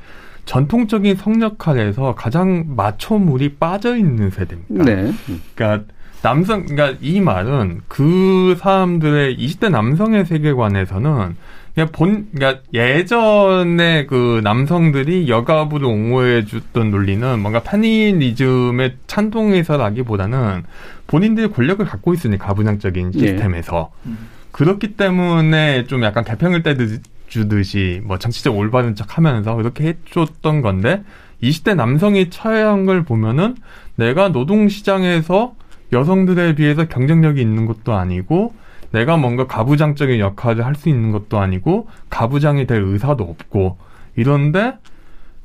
전통적인 성역할에서 가장 마초물이 빠져 있는 세대입니다. 네. 그러니까 남성, 그러니까 이 말은 그 사람들의 20대 남성의 세계관에서는 그냥 본, 그러니까 예전에 그 남성들이 여가부를 옹호해 줬던 논리는 뭔가 페미니즘에 찬동해서라기보다는 본인들이 권력을 갖고 있으니 가부장적인 예. 시스템에서. 예. 그렇기 때문에 좀 약간 개평을 떼주듯이 뭐 정치적 올바른 척 하면서 그렇게 해줬던 건데 20대 남성이 처해한 걸 보면은 내가 노동시장에서 여성들에 비해서 경쟁력이 있는 것도 아니고 내가 뭔가 가부장적인 역할을 할 수 있는 것도 아니고 가부장이 될 의사도 없고 이런데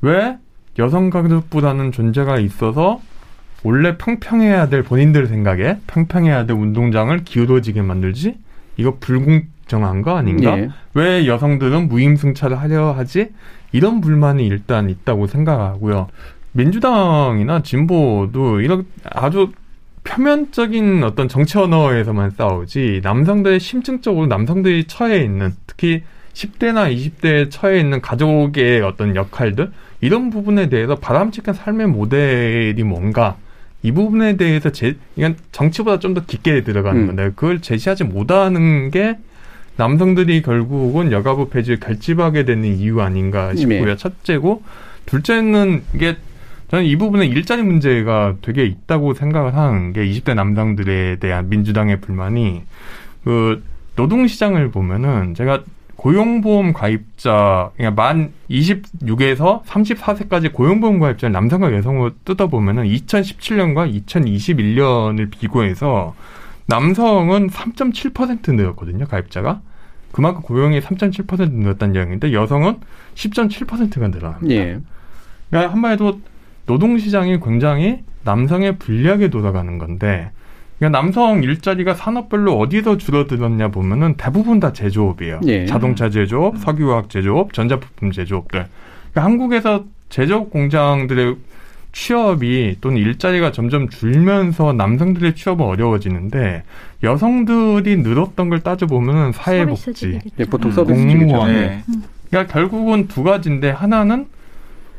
왜 여성 가족부라는 존재가 있어서 원래 평평해야 될 본인들 생각에 평평해야 될 운동장을 기울어지게 만들지? 이거 불공정한 거 아닌가? 네. 왜 여성들은 무임승차를 하려 하지? 이런 불만이 일단 있다고 생각하고요. 민주당이나 진보도 이런 아주 표면적인 어떤 정치 언어에서만 싸우지 남성들의 심층적으로 남성들이 처해 있는 특히 10대나 20대에 처해 있는 가족의 어떤 역할들 이런 부분에 대해서 바람직한 삶의 모델이 뭔가 이 부분에 대해서 제, 이건 정치보다 좀 더 깊게 들어가는 음. 건데 그걸 제시하지 못하는 게 남성들이 결국은 여가부 폐지를 결집하게 되는 이유 아닌가 싶고요. 네. 첫째고 둘째는 이게 저는 이 부분에 일자리 문제가 되게 있다고 생각을 하는 게 20대 남성들에 대한 민주당의 불만이 그 노동시장을 보면은 제가 고용보험 가입자, 그러니까 만 26에서 34세까지 고용보험 가입자 남성과 여성을 뜯어보면은 2017년과 2021년을 비교해서 남성은 3.7% 늘었거든요, 가입자가. 그만큼 고용이 3.7% 늘었다는 이야기인데 여성은 10.7%가 늘어납니다. 예. 그러니까 한마디로 노동시장이 굉장히 남성의 불리하게 돌아가는 건데 그러니까 남성 일자리가 산업별로 어디서 줄어들었냐 보면은 대부분 다 제조업이에요. 예. 자동차 제조업, 석유화학 제조업, 전자부품 제조업들. 그러니까 한국에서 제조업 공장들의 취업이 또는 일자리가 점점 줄면서 남성들의 취업은 어려워지는데 여성들이 늘었던 걸 따져보면 사회복지, 예, 보통 공무원. 네. 그러니까 결국은 두 가지인데 하나는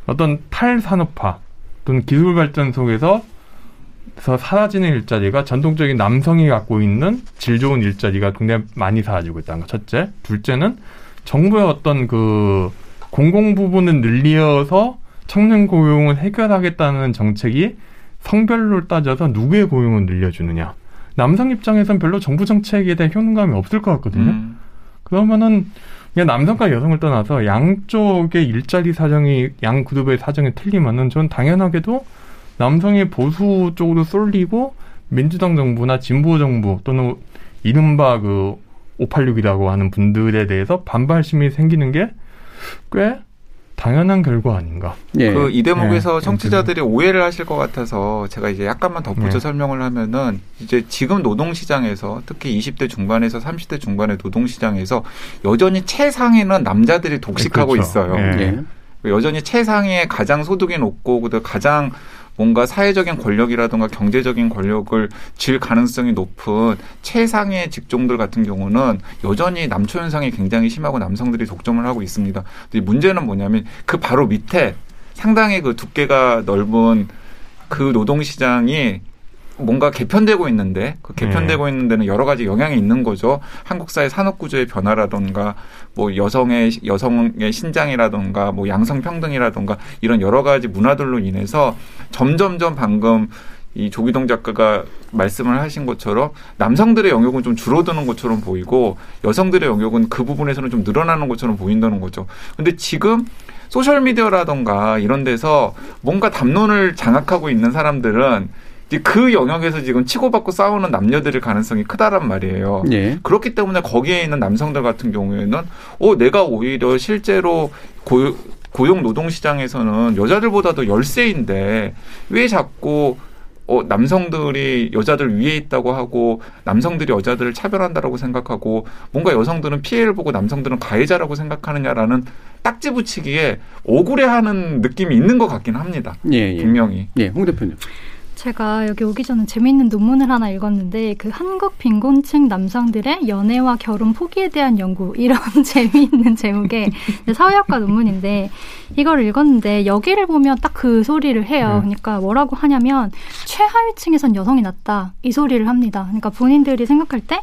어떤 탈산업화 또는 기술 발전 속에서 서 사라지는 일자리가 전통적인 남성이 갖고 있는 질 좋은 일자리가 굉장히 많이 사라지고 있다는 거 첫째. 둘째는 정부의 어떤 그 공공 부분을 늘려서 청년 고용을 해결하겠다는 정책이 성별로 따져서 누구의 고용을 늘려주느냐. 남성 입장에선 별로 정부 정책에 대한 효능감이 없을 것 같거든요. 음. 그러면은 그냥 남성과 여성을 떠나서 양쪽의 일자리 사정이 양 그룹의 사정이 틀리면은 전 당연하게도 남성의 보수 쪽으로 쏠리고 민주당 정부나 진보 정부 또는 이른바 그 586이라고 하는 분들에 대해서 반발심이 생기는 게 꽤 당연한 결과 아닌가. 예. 그이 대목에서 예. 청취자들이 오해를 하실 것 같아서 제가 이제 약간만 덧붙여 예. 설명을 하면은 이제 지금 노동시장에서 특히 20대 중반에서 30대 중반의 노동시장에서 여전히 최상위는 남자들이 독식하고 그렇죠. 있어요. 예. 여전히 최상위의 가장 소득이 높고 그다음 가장 뭔가 사회적인 권력이라든가 경제적인 권력을 질 가능성이 높은 최상의 직종들 같은 경우는 여전히 남초 현상이 굉장히 심하고 남성들이 독점을 하고 있습니다. 근데 문제는 뭐냐면 그 바로 밑에 상당히 그 두께가 넓은 그 노동 시장이 뭔가 개편되고 있는데 그 개편되고 네. 있는 데는 여러 가지 영향이 있는 거죠. 한국 사회 산업 구조의 변화라던가 뭐 여성의 여성의 신장이라던가 뭐 양성 평등이라던가 이런 여러 가지 문화들로 인해서 점점점 방금 이 조기동 작가가 말씀을 하신 것처럼 남성들의 영역은 좀 줄어드는 것처럼 보이고 여성들의 영역은 그 부분에서는 좀 늘어나는 것처럼 보인다는 거죠. 근데 지금 소셜 미디어라던가 이런 데서 뭔가 담론을 장악하고 있는 사람들은 그 영역에서 지금 치고받고 싸우는 남녀들의 가능성이 크다란 말이에요. 예. 그렇기 때문에 거기에 있는 남성들 같은 경우에는 어 내가 오히려 실제로 고, 고용 노동 시장에서는 여자들보다도 열세인데 왜 자꾸 어, 남성들이 여자들 위에 있다고 하고 남성들이 여자들을 차별한다라고 생각하고 뭔가 여성들은 피해를 보고 남성들은 가해자라고 생각하느냐라는 딱지 붙이기에 억울해하는 느낌이 있는 것 같긴 합니다. 예, 예. 분명히. 예, 홍 대표님. 제가 여기 오기 전에 재미있는 논문을 하나 읽었는데 그 한국 빈곤층 남성들의 연애와 결혼 포기에 대한 연구 이런 재미있는 제목의 사회학과 논문인데 이걸 읽었는데 여기를 보면 딱 그 소리를 해요. 네. 그러니까 뭐라고 하냐면 최하위층에선 여성이 낫다 이 소리를 합니다. 그러니까 본인들이 생각할 때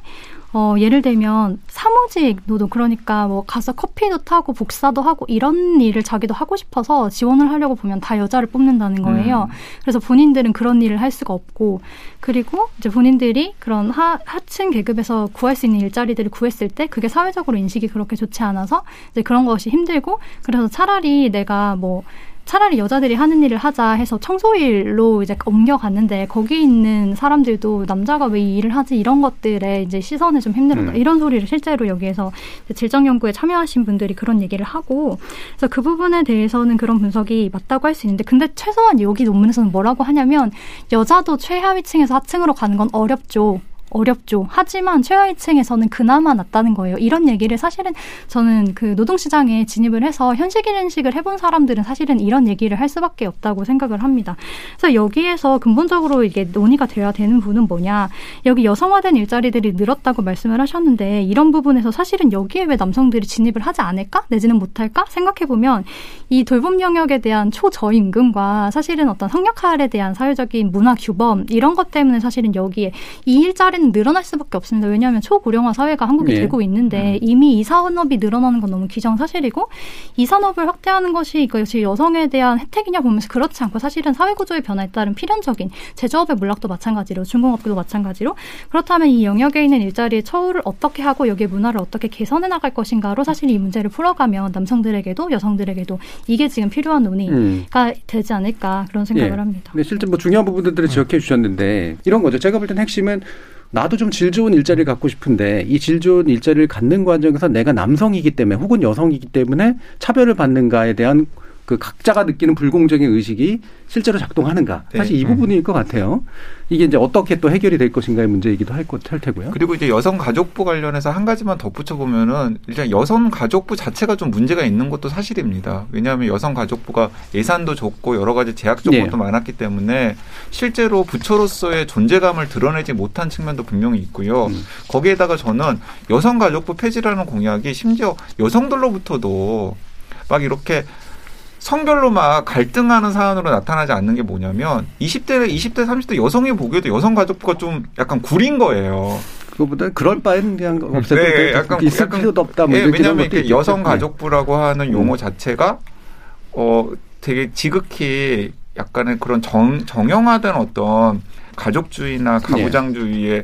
어, 예를 들면 사무직 노동 그러니까 뭐 가서 커피도 타고 복사도 하고 이런 일을 자기도 하고 싶어서 지원을 하려고 보면 다 여자를 뽑는다는 거예요. 음. 그래서 본인들은 그런 일을 할 수가 없고 그리고 이제 본인들이 그런 하, 하층 계급에서 구할 수 있는 일자리들을 구했을 때 그게 사회적으로 인식이 그렇게 좋지 않아서 이제 그런 것이 힘들고 그래서 차라리 내가 뭐 차라리 여자들이 하는 일을 하자 해서 청소일로 이제 옮겨갔는데 거기 있는 사람들도 남자가 왜 이 일을 하지 이런 것들에 이제 시선을 좀 힘들었다 음. 이런 소리를 실제로 여기에서 질적 연구에 참여하신 분들이 그런 얘기를 하고 그래서 그 부분에 대해서는 그런 분석이 맞다고 할 수 있는데 근데 최소한 여기 논문에서는 뭐라고 하냐면 여자도 최하위층에서 하층으로 가는 건 어렵죠. 어렵죠. 하지만 최하위층에서는 그나마 낫다는 거예요. 이런 얘기를 사실은 저는 그 노동시장에 진입을 해서 현실 인식을 해본 사람들은 사실은 이런 얘기를 할 수밖에 없다고 생각을 합니다. 그래서 여기에서 근본적으로 이게 논의가 되어야 되는 부분은 뭐냐. 여기 여성화된 일자리들이 늘었다고 말씀을 하셨는데 이런 부분에서 사실은 여기에 왜 남성들이 진입을 하지 않을까? 내지는 못할까? 생각해보면 이 돌봄 영역에 대한 초저임금과 사실은 어떤 성역할에 대한 사회적인 문화 규범 이런 것 때문에 사실은 여기에 이 일자리는 사실은 늘어날 수밖에 없습니다. 왜냐하면 초고령화 사회가 한국이 예. 되고 있는데 음. 이미 이 산업이 늘어나는 건 너무 기정사실이고 이 산업을 확대하는 것이 이것이 여성에 대한 혜택이냐 보면서 그렇지 않고 사실은 사회구조의 변화에 따른 필연적인 제조업의 몰락도 마찬가지로 중공업도 마찬가지로 그렇다면 이 영역에 있는 일자리의 처우를 어떻게 하고 여기에 문화를 어떻게 개선해 나갈 것인가로 사실 이 문제를 풀어가면 남성들에게도 여성들에게도 이게 지금 필요한 논의가 음. 되지 않을까 그런 생각을 예. 합니다. 네, 실제 뭐 중요한 부분들을 지적해 주셨는데 이런 거죠. 제가 볼 때는 핵심은 나도 좀 질 좋은 일자리를 갖고 싶은데 이 질 좋은 일자리를 갖는 과정에서 내가 남성이기 때문에 혹은 여성이기 때문에 차별을 받는가에 대한 그 각자가 느끼는 불공정의 의식이 실제로 작동하는가. 네. 사실 이 부분일 것 같아요. 이게 이제 어떻게 또 해결이 될 것인가의 문제이기도 할, 것, 할 테고요. 그리고 이제 여성가족부 관련해서 한 가지만 덧붙여 보면은 일단 여성가족부 자체가 좀 문제가 있는 것도 사실입니다. 왜냐하면 여성가족부가 예산도 적고 여러 가지 제약 조건도 네. 많았기 때문에 실제로 부처로서의 존재감을 드러내지 못한 측면도 분명히 있고요. 음. 거기에다가 저는 여성가족부 폐지라는 공약이 심지어 여성들로부터도 막 이렇게 성별로 막 갈등하는 사안으로 나타나지 않는 게 뭐냐면 20대, 20대, 30대 여성이 보기에도 여성 가족부가 좀 약간 구린 거예요. 그거보다 그럴 바에는 그냥 없애도 네, 약간 있을 약간, 필요도 없다. 뭐 네, 왜냐하면 이렇게 여성 가족부라고 하는 용어 음. 자체가 어 되게 지극히 약간의 그런 정, 정형화된 어떤 가족주의나 가부장주의의 네.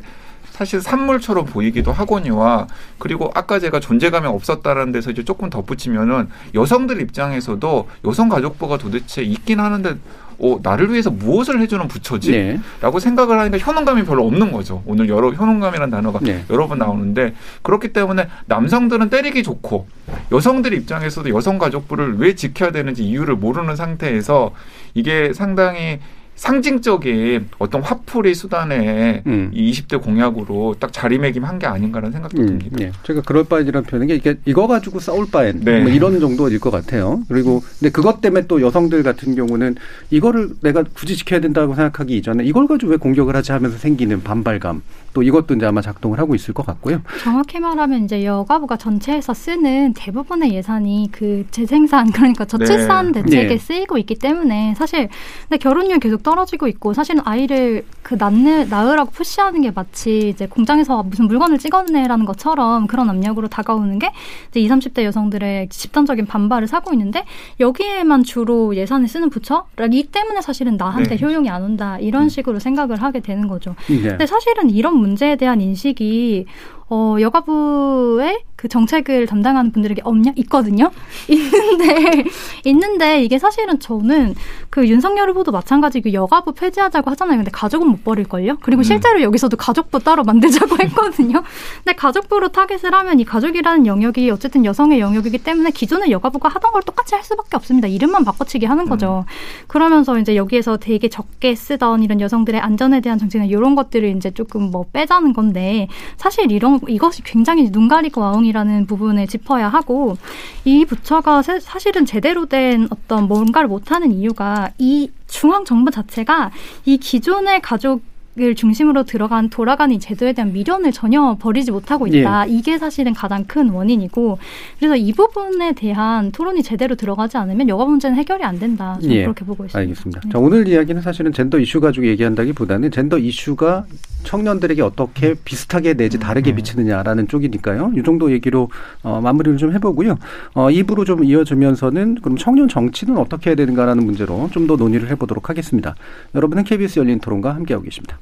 사실 산물처럼 보이기도 하거니와 그리고 아까 제가 존재감이 없었다라는 데서 이제 조금 덧붙이면은 여성들 입장에서도 여성 가족부가 도대체 있긴 하는데 어, 나를 위해서 무엇을 해주는 부처지? 네. 라고 생각을 하니까 현혹감이 별로 없는 거죠. 오늘 여러, 현혹감이라는 단어가 네. 여러 번 나오는데 그렇기 때문에 남성들은 때리기 좋고 여성들 입장에서도 여성 가족부를 왜 지켜야 되는지 이유를 모르는 상태에서 이게 상당히 상징적인 어떤 화풀이 수단에 음. 이 20대 공약으로 딱 자리매김한 게 아닌가라는 생각도 음, 듭니다. 네. 제가 그럴 바에이라는 표현은 게 이게 이거 가지고 싸울 바엔 네. 뭐 이런 정도일 것 같아요. 그리고 근데 그것 때문에 또 여성들 같은 경우는 이거를 내가 굳이 지켜야 된다고 생각하기 이전에 이걸 가지고 왜 공격을 하지 하면서 생기는 반발감 또 이것도 이제 아마 작동을 하고 있을 것 같고요. 정확히 말하면 이제 여가부가 전체에서 쓰는 대부분의 예산이 그 재생산 그러니까 저출산 네. 대책에 네. 쓰이고 있기 때문에 사실 근데 결혼율 계속 떨어지고 있고 사실은 아이를 그 낳는 낳으라고 푸시하는 게 마치 이제 공장에서 무슨 물건을 찍어내라는 것처럼 그런 압력으로 다가오는 게 이제 20, 30대 여성들의 집단적인 반발을 사고 있는데 여기에만 주로 예산을 쓰는 부처이 때문에 사실은 나한테 네. 효용이 안 온다 이런 음. 식으로 생각을 하게 되는 거죠. 네. 근데 사실은 이런 문제에 대한 인식이 어, 여가부의 그 정책을 담당하는 분들에게 없냐? 있거든요? 있는데, 있는데 이게 사실은 저는 그 윤석열 후보도 마찬가지고 여가부 폐지하자고 하잖아요. 근데 가족은 못 버릴걸요? 그리고 음. 실제로 여기서도 가족부 따로 만들자고 했거든요? 근데 가족부로 타겟을 하면 이 가족이라는 영역이 어쨌든 여성의 영역이기 때문에 기존의 여가부가 하던 걸 똑같이 할 수밖에 없습니다. 이름만 바꿔치기 하는 거죠. 음. 그러면서 이제 여기에서 되게 적게 쓰던 이런 여성들의 안전에 대한 정책이나 이런 것들을 이제 조금 뭐 빼자는 건데 사실 이런 이것이 굉장히 눈 가리고 아웅이라는 부분을 짚어야 하고 이 부처가 사실은 제대로 된 어떤 뭔가를 못하는 이유가 이 중앙 정부 자체가 이 기존의 가족 을 중심으로 들어간 돌아가는 이 제도에 대한 미련을 전혀 버리지 못하고 있다. 예. 이게 사실은 가장 큰 원인이고 그래서 이 부분에 대한 토론이 제대로 들어가지 않으면 여가 문제는 해결이 안 된다. 저는 예. 그렇게 보고 있습니다. 알겠습니다. 네. 자, 오늘 이야기는 사실은 젠더 이슈 가지고 얘기한다기보다는 젠더 이슈가 청년들에게 어떻게 비슷하게 내지 다르게 음. 미치느냐라는 쪽이니까요. 이 정도 얘기로 어, 마무리를 좀 해보고요. 어, 입으로 좀 이어주면서는 그럼 청년 정치는 어떻게 해야 되는가라는 문제로 좀 더 논의를 해보도록 하겠습니다. 여러분은 KBS 열린 토론과 함께하고 계십니다.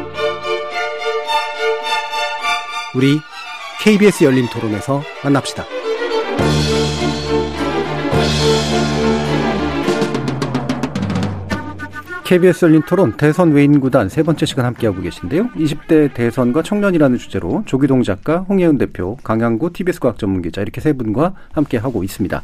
우리 KBS 열린 토론에서 만납시다. KBS 열린 토론 대선 외인 구단 세 번째 시간 함께하고 계신데요. 20대 대선과 청년이라는 주제로 조기동 작가, 홍예은 대표, 강양구 TBS 과학 전문 기자 이렇게 세 분과 함께하고 있습니다.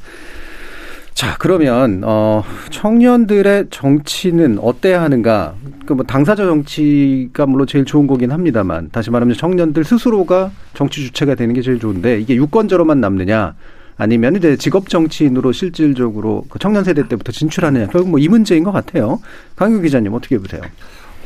자, 그러면 어 청년들의 정치는 어때야 하는가? 그뭐 당사자 정치가 물론 제일 좋은 거긴 합니다만 다시 말하면 청년들 스스로가 정치 주체가 되는 게 제일 좋은데 이게 유권자로만 남느냐? 아니면 이제 직업 정치인으로 실질적으로 그 청년 세대 때부터 진출하느냐 결국 뭐 이 문제인 것 같아요. 강규 기자님 어떻게 보세요?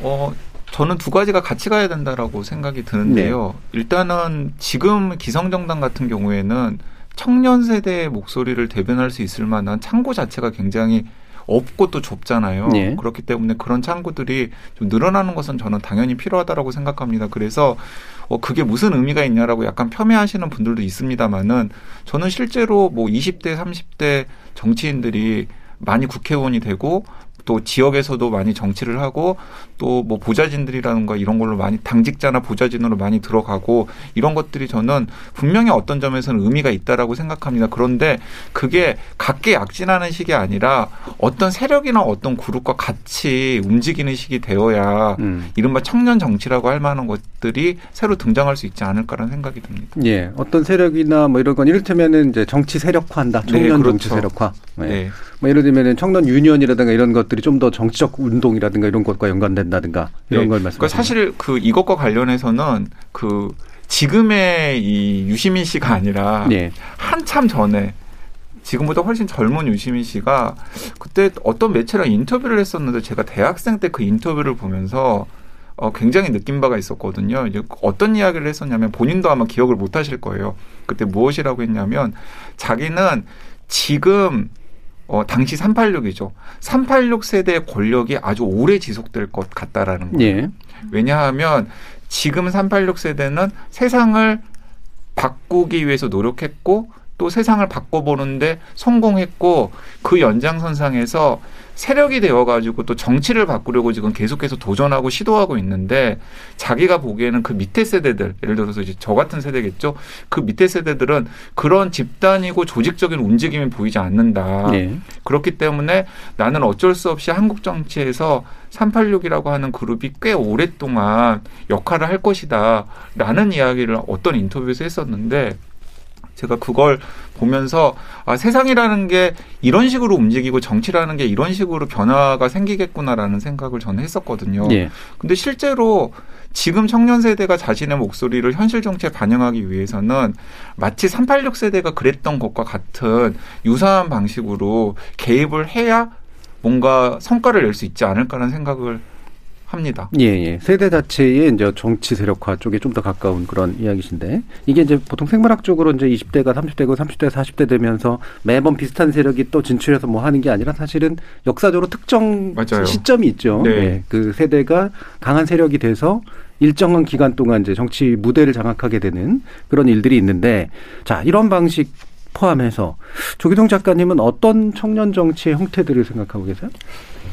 어 저는 두 가지가 같이 가야 된다라고 생각이 드는데요. 네. 일단은 지금 기성정당 같은 경우에는 청년 세대의 목소리를 대변할 수 있을 만한 창구 자체가 굉장히 없고 또 좁잖아요. 네. 그렇기 때문에 그런 창구들이 좀 늘어나는 것은 저는 당연히 필요하다라고 생각합니다. 그래서 어 그게 무슨 의미가 있냐라고 약간 폄훼하시는 분들도 있습니다만은 저는 실제로 뭐 20대, 30대 정치인들이 많이 국회의원이 되고 또 지역에서도 많이 정치를 하고 또 뭐 보좌진들이라는가 이런 걸로 많이 당직자나 보좌진으로 많이 들어가고 이런 것들이 저는 분명히 어떤 점에서는 의미가 있다라고 생각합니다. 그런데 그게 각계 약진하는 식이 아니라 어떤 세력이나 어떤 그룹과 같이 움직이는 식이 되어야 음. 이른바 청년 정치라고 할 만한 것들이 새로 등장할 수 있지 않을까라는 생각이 듭니다. 예. 어떤 세력이나 뭐 이런 건 이를테면은 이제 정치 세력화한다. 청년 네, 그렇죠. 정치 세력화. 네. 네. 뭐 예를 들면은 청년 유니언이라든가 이런 것 들이 좀 더 정치적 운동이라든가 이런 것과 연관된다든가 이런 네. 걸 말씀하시죠. 그러니까 사실 그 이것과 관련해서는 그 지금의 이 유시민 씨가 아니라 네. 한참 전에 지금보다 훨씬 젊은 유시민 씨가 그때 어떤 매체랑 인터뷰를 했었는데 제가 대학생 때 그 인터뷰를 보면서 어, 굉장히 느낀 바가 있었거든요. 이제 어떤 이야기를 했었냐면 본인도 아마 기억을 못 하실 거예요. 그때 무엇이라고 했냐면 자기는 지금 어, 당시 386이죠. 386 세대의 권력이 아주 오래 지속될 것 같다라는 거예요. 예. 왜냐하면 지금 386 세대는 세상을 바꾸기 위해서 노력했고 또 세상을 바꿔보는데 성공했고 그 연장선상에서 세력이 되어가지고 또 정치를 바꾸려고 지금 계속해서 도전하고 시도하고 있는데 자기가 보기에는 그 밑에 세대들 예를 들어서 이제 저 같은 세대겠죠? 그 밑에 세대들은 그런 집단이고 조직적인 움직임이 보이지 않는다. 네. 그렇기 때문에 나는 어쩔 수 없이 한국 정치에서 386이라고 하는 그룹이 꽤 오랫동안 역할을 할 것이다. 라는 이야기를 어떤 인터뷰에서 했었는데 제가 그걸 보면서 아, 세상이라는 게 이런 식으로 움직이고 정치라는 게 이런 식으로 변화가 생기겠구나라는 생각을 저는 했었거든요. 예. 근데 실제로 지금 청년 세대가 자신의 목소리를 현실 정치에 반영하기 위해서는 마치 386 세대가 그랬던 것과 같은 유사한 방식으로 개입을 해야 뭔가 성과를 낼 수 있지 않을까라는 생각을 합니다. 예, 예. 세대 자체의 이제 정치 세력화 쪽에 좀 더 가까운 그런 이야기신데 이게 이제 보통 생물학적으로 이제 20대가 30대고 30대 40대 되면서 매번 비슷한 세력이 또 진출해서 뭐 하는 게 아니라 사실은 역사적으로 특정 맞아요. 시점이 있죠. 네. 네. 그 세대가 강한 세력이 돼서 일정한 기간 동안 이제 정치 무대를 장악하게 되는 그런 일들이 있는데 자, 이런 방식 포함해서 조기동 작가님은 어떤 청년 정치의 형태들을 생각하고 계세요?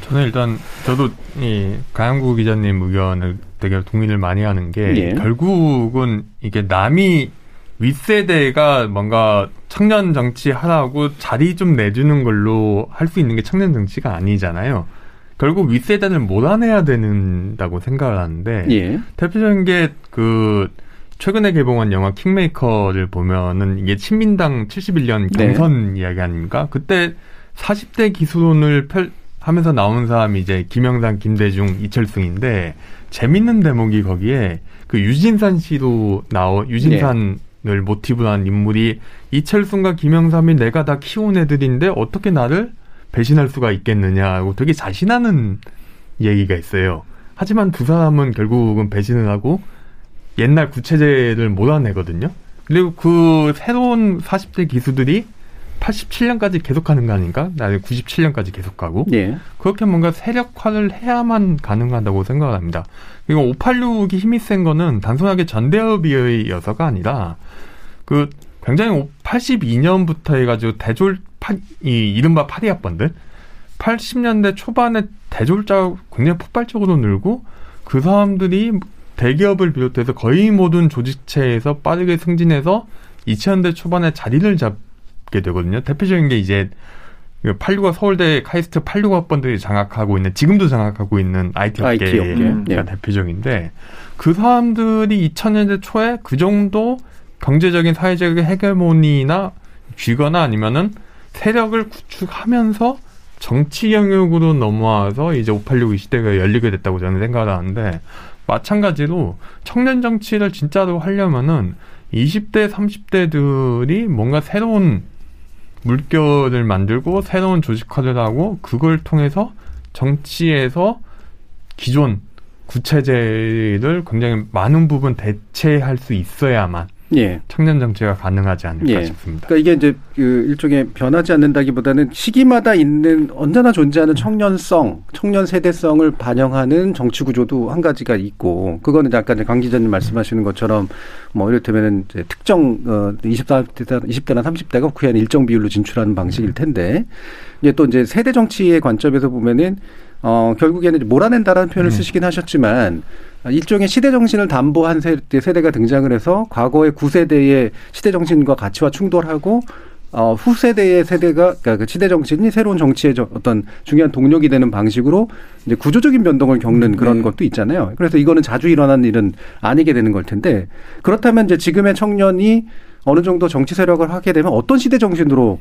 저는 일단 저도 이 가양구 기자님 의견을 되게 동의를 많이 하는 게 예. 결국은 이게 남이 윗세대가 뭔가 청년 정치 하라고 자리 좀 내주는 걸로 할 수 있는 게 청년 정치가 아니잖아요. 결국 윗세대를 몰아내야 된다고 생각을 하는데 예. 대표적인 게그 최근에 개봉한 영화 킹메이커를 보면은 이게 친민당 71년 경선 네. 이야기 아닙니까? 그때 40대 기순을 펼, 하면서 나오는 사람이 이제 김영삼, 김대중, 이철승인데 재밌는 대목이 거기에 그 유진산 씨도 나오 유진산을 네. 모티브로 한 인물이 이철승과 김영삼이 내가 다 키운 애들인데 어떻게 나를 배신할 수가 있겠느냐고 되게 자신하는 얘기가 있어요. 하지만 두 사람은 결국은 배신을 하고 옛날 구체제를 몰아내거든요. 그리고 그 새로운 40대 기수들이 87년까지 계속하는 거 아닌가? 나는 97년까지 계속하고 예. 그렇게 뭔가 세력화를 해야만 가능하다고 생각을 합니다. 그리고 586이 힘이 센 거는 단순하게 전대협이어서가 아니라 그 굉장히 82년부터 해가지고 대졸 파, 이 이른바 파리학번들 80년대 초반에 대졸자 굉장히 폭발적으로 늘고 그 사람들이 대기업을 비롯해서 거의 모든 조직체에서 빠르게 승진해서 2000년대 초반에 자리를 잡게 되거든요. 대표적인 게 이제 86가 서울대 카이스트 86학번들이 장악하고 있는 지금도 장악하고 있는 IT 업계가. 음. 예. 대표적인데 그 사람들이 2000년대 초에 그 정도 경제적인 사회적 헤게모니나 쥐거나 아니면은 세력을 구축하면서 정치 영역으로 넘어와서 이제 586 시대가 열리게 됐다고 저는 생각을 하는데 마찬가지로 청년 정치를 진짜로 하려면은 20대, 30대들이 뭔가 새로운 물결을 만들고 새로운 조직화를 하고 그걸 통해서 정치에서 기존 구체제를 굉장히 많은 부분 대체할 수 있어야만 예. 청년 정치가 가능하지 않을까 예. 싶습니다. 그러니까 이게 이제 그 일종의 변하지 않는다기보다는 시기마다 있는 언제나 존재하는 청년성, 청년 세대성을 반영하는 정치 구조도 한 가지가 있고 그거는 약간 강 기자님 말씀하시는 것처럼 뭐 이를테면은 이제 특정 어 24대 20대나 30대가 국회의원 일정 비율로 진출하는 방식일 텐데 이게 또 이제 세대 정치의 관점에서 보면은 어 결국에는 몰아낸다라는 표현을 음. 쓰시긴 하셨지만 일종의 시대 정신을 담보한 세대, 세대 가 등장을 해서 과거의 구세대의 시대 정신과 가치와 충돌하고 어, 후세대의 세대가, 그러니까 그 시대 정신이 새로운 정치의 어떤 중요한 동력이 되는 방식으로 이제 구조적인 변동을 겪는 그런 네. 것도 있잖아요. 그래서 이거는 자주 일어나는 일은 아니게 되는 걸 텐데 그렇다면 이제 지금의 청년이 어느 정도 정치 세력을 하게 되면 어떤 시대 정신으로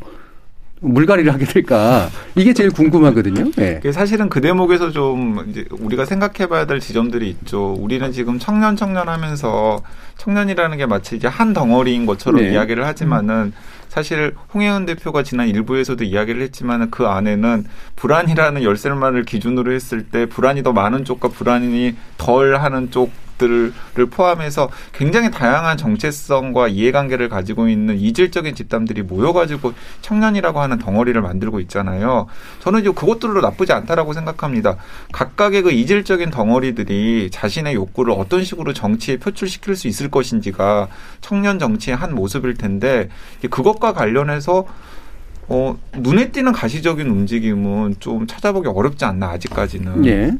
물갈이를 하게 될까 이게 제일 궁금하거든요. 네. 사실은 그 대목에서 좀 이제 우리가 생각해봐야 될 지점들이 있죠. 우리는 지금 청년 청년 하면서 청년이라는 게 마치 이제 한 덩어리인 것처럼 네. 이야기를 하지만은 사실 홍혜은 대표가 지난 일부에서도 이야기를 했지만 그 안에는 불안이라는 열쇠말을 기준으로 했을 때 불안이 더 많은 쪽과 불안이 덜 하는 쪽 것들을 포함해서 굉장히 다양한 정체성과 이해관계를 가지고 있는 이질적인 집단들이 모여가지고 청년이라고 하는 덩어리를 만들고 있잖아요. 저는 이제 그것들로 나쁘지 않다라고 생각합니다. 각각의 그 이질적인 덩어리들이 자신의 욕구를 어떤 식으로 정치에 표출시킬 수 있을 것인지가 청년 정치의 한 모습일 텐데 그것과 관련해서 어, 눈에 띄는 가시적인 움직임은 좀 찾아보기 어렵지 않나 아직까지는. 예.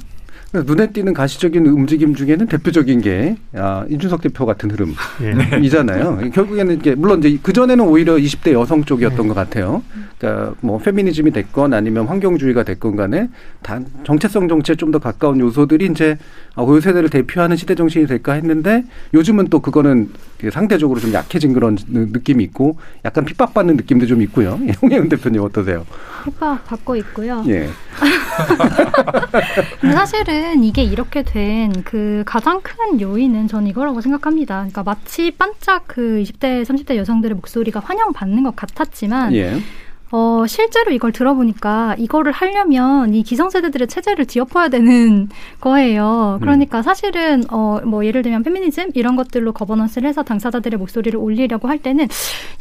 눈에 띄는 가시적인 움직임 중에는 대표적인 게 아, 이준석 대표 같은 흐름이잖아요. 예. 결국에는 이제 물론 이제 그 전에는 오히려 20대 여성 쪽이었던 네. 것 같아요. 그러니까 뭐 페미니즘이 됐건 아니면 환경주의가 됐건 간에 단 정체성 정치에 좀 더 가까운 요소들이 이제 아, 그 세대를 대표하는 시대 정신이 될까 했는데 요즘은 또 그거는 상대적으로 좀 약해진 그런 느낌이 있고 약간 핍박받는 느낌도 좀 있고요. 예, 홍혜은 대표님 어떠세요? 핍박 받고 있고요. 예. 사실은 이게 이렇게 된 그 가장 큰 요인은 전 이거라고 생각합니다. 그러니까 마치 반짝 그 20대, 30대 여성들의 목소리가 환영받는 것 같았지만 예. 어, 실제로 이걸 들어보니까 이거를 하려면 이 기성세대들의 체제를 뒤엎어야 되는 거예요. 그러니까 음. 사실은, 어, 뭐 예를 들면 페미니즘 이런 것들로 거버넌스를 해서 당사자들의 목소리를 올리려고 할 때는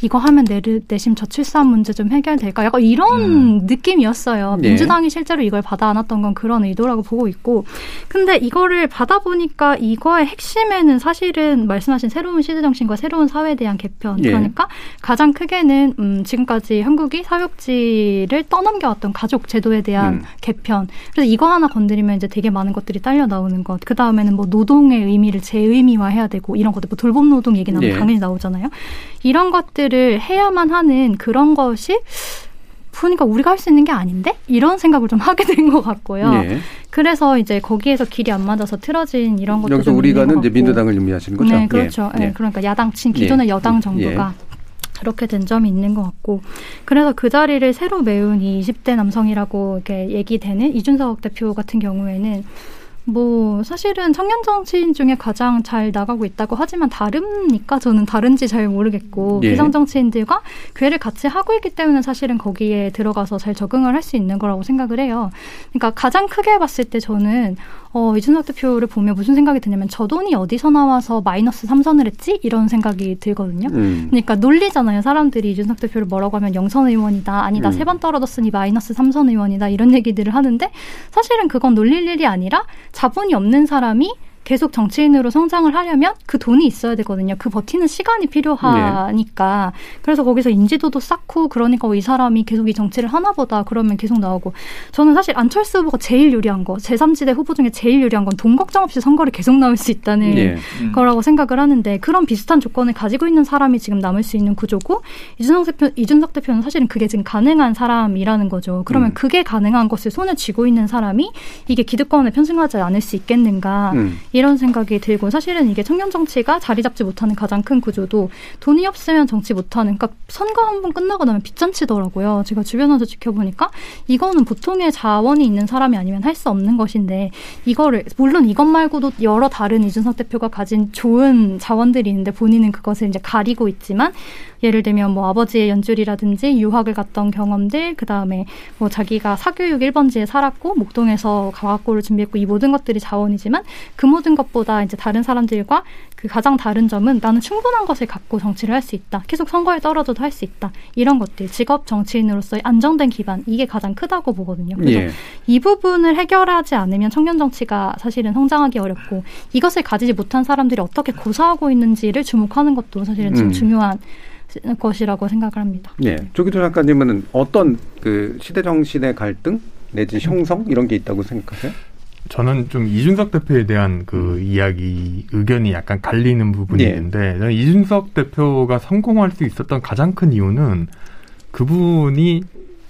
이거 하면 내, 내심 저출산 문제 좀 해결될까? 약간 이런 음. 느낌이었어요. 네. 민주당이 실제로 이걸 받아 안았던 건 그런 의도라고 보고 있고. 근데 이거를 받아보니까 이거의 핵심에는 사실은 말씀하신 새로운 시대 정신과 새로운 사회에 대한 개편. 네. 그러니까 가장 크게는, 음, 지금까지 한국이 사 사육지를 떠넘겨왔던 가족 제도에 대한 음. 개편. 그래서 이거 하나 건드리면 이제 되게 많은 것들이 딸려 나오는 것. 그 다음에는 뭐 노동의 의미를 재의미화해야 되고 이런 것들, 뭐 돌봄 노동 얘기 나면 네. 당연히 나오잖아요. 이런 것들을 해야만 하는 그런 것이 보니까 우리가 할 수 있는 게 아닌데 이런 생각을 좀 하게 된 것 같고요. 네. 그래서 이제 거기에서 길이 안 맞아서 틀어진 이런 것들 여기서 우리가는 이제 민주당을 의미하시는 거죠. 네, 그렇죠. 예. 네. 그러니까 야당 친 기존의 네. 여당 정부가 예. 그렇게 된 점이 있는 것 같고 그래서 그 자리를 새로 메운 이 20대 남성이라고 이렇게 얘기되는 이준석 대표 같은 경우에는 뭐 사실은 청년 정치인 중에 가장 잘 나가고 있다고 하지만 다릅니까? 저는 다른지 잘 모르겠고 예. 기성 정치인들과 괴를 같이 하고 있기 때문에 사실은 거기에 들어가서 잘 적응을 할 수 있는 거라고 생각을 해요. 그러니까 가장 크게 봤을 때 저는 어, 이준석 대표를 보면 무슨 생각이 드냐면 저 돈이 어디서 나와서 마이너스 삼선을 했지? 이런 생각이 들거든요. 음. 그러니까 논리잖아요. 사람들이 이준석 대표를 뭐라고 하면 영선 의원이다. 아니다. 음. 세번 떨어졌으니 마이너스 삼선 의원이다. 이런 얘기들을 하는데 사실은 그건 놀릴 일이 아니라 자본이 없는 사람이 계속 정치인으로 성장을 하려면 그 돈이 있어야 되거든요. 그 버티는 시간이 필요하니까. 네. 그래서 거기서 인지도도 쌓고 그러니까 이 사람이 계속 이 정치를 하나보다 그러면 계속 나오고 저는 사실 안철수 후보가 제일 유리한 거 제3지대 후보 중에 제일 유리한 건 돈 걱정 없이 선거를 계속 나올 수 있다는 네. 음. 거라고 생각을 하는데 그런 비슷한 조건을 가지고 있는 사람이 지금 남을 수 있는 구조고 이준석 대표 이준석 대표는 사실은 그게 지금 가능한 사람이라는 거죠. 그러면 음. 그게 가능한 것을 손에 쥐고 있는 사람이 이게 기득권에 편승하지 않을 수 있겠는가? 음. 이런 생각이 들고 사실은 이게 청년 정치가 자리 잡지 못하는 가장 큰 구조도 돈이 없으면 정치 못하는 그러니까 선거 한 번 끝나고 나면 빚잔치더라고요. 제가 주변에서 지켜보니까 이거는 보통의 자원이 있는 사람이 아니면 할 수 없는 것인데 이거를 물론 이것 말고도 여러 다른 이준석 대표가 가진 좋은 자원들이 있는데 본인은 그것을 이제 가리고 있지만 예를 들면 뭐 아버지의 연줄이라든지 유학을 갔던 경험들, 그 다음에 뭐 자기가 사교육 1번지에 살았고 목동에서 과학고를 준비했고 이 모든 것들이 자원이지만 그 모든 것보다 이제 다른 사람들과 그 가장 다른 점은 나는 충분한 것을 갖고 정치를 할 수 있다. 계속 선거에 떨어져도 할 수 있다. 이런 것들 직업 정치인으로서의 안정된 기반 이게 가장 크다고 보거든요. 그래서 예. 이 부분을 해결하지 않으면 청년 정치가 사실은 성장하기 어렵고 이것을 가지지 못한 사람들이 어떻게 고사하고 있는지를 주목하는 것도 사실은 음. 중요한 것이라고 생각을 합니다. 예. 조기도 작가님은 어떤 그 시대 정신의 갈등 내지 형성 이런 게 있다고 생각하세요? 저는 좀 이준석 대표에 대한 그 음. 이야기 의견이 약간 갈리는 부분이 예. 있는데 저는 이준석 대표가 성공할 수 있었던 가장 큰 이유는 그분이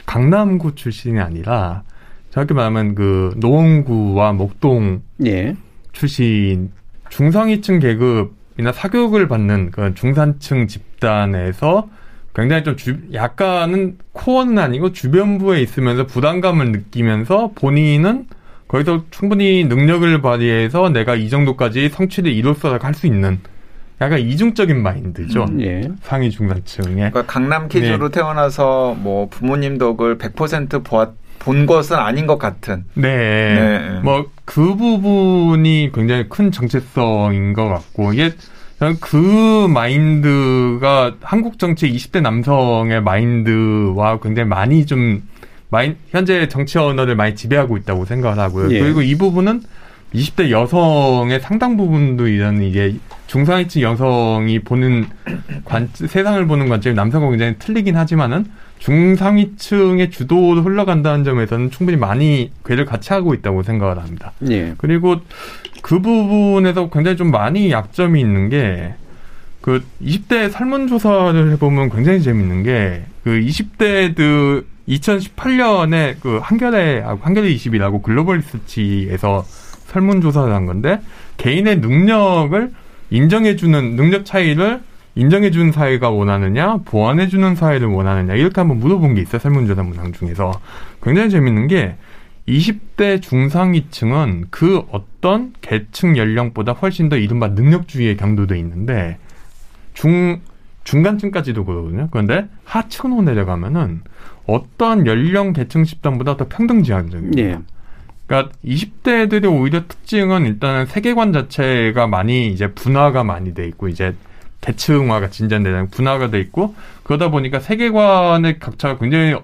강남구 출신이 아니라 정확히 말하면 그 노원구와 목동 예. 출신 중상위층 계급 이나 사교육을 받는 그 중산층 집단에서 굉장히 좀 주, 약간은 코어는 아니고 주변부에 있으면서 부담감을 느끼면서 본인은 거기서 충분히 능력을 발휘해서 내가 이 정도까지 성취를 이뤘어 할수 있는 약간 이중적인 마인드죠. 음, 예. 상위 중산층에. 그러니까 강남 키즈로 네. 태어나서 뭐 부모님 덕을 100% 보았, 본 것은 아닌 것 같은. 네. 네. 뭐 그 부분이 굉장히 큰 정체성인 것 같고 이게 그 마인드가 한국 정치 20대 남성의 마인드와 굉장히 많이 좀 마인, 현재 정치 언어를 많이 지배하고 있다고 생각을 하고요. 예. 그리고 이 부분은 20대 여성의 상당 부분도 이런 이게 중상위층 여성이 보는 관 세상을 보는 관점이 남성과 굉장히 틀리긴 하지만은 중상위층의 주도로 흘러간다는 점에서는 충분히 많이 궤를 같이 하고 있다고 생각을 합니다. 예. 그리고 그 부분에서 굉장히 좀 많이 약점이 있는 게 그 20대 설문조사를 해보면 굉장히 재밌는 게 그 20대들 2018년에 그 한겨레하고 한겨레 20이라고 글로벌 리서치에서 설문조사를 한 건데 개인의 능력을 인정해주는 능력 차이를 인정해주는 사회가 원하느냐, 보완해주는 사회를 원하느냐, 이렇게 한번 물어본 게 있어요. 설문조사 문항 중에서. 굉장히 재밌는 게, 20대 중상위층은 그 어떤 계층 연령보다 훨씬 더 이른바 능력주의에 강도돼 있는데, 중, 중간층까지도 그러거든요. 그런데 하층으로 내려가면은 어떠한 연령 계층 집단보다 더 평등지향적입니다. 예. 그러니까 20대들의 오히려 특징은 일단은 세계관 자체가 많이 이제 분화가 많이 돼 있고 이제 계층화가 진전되는 분화가 돼 있고 그러다 보니까 세계관의 각차가 굉장히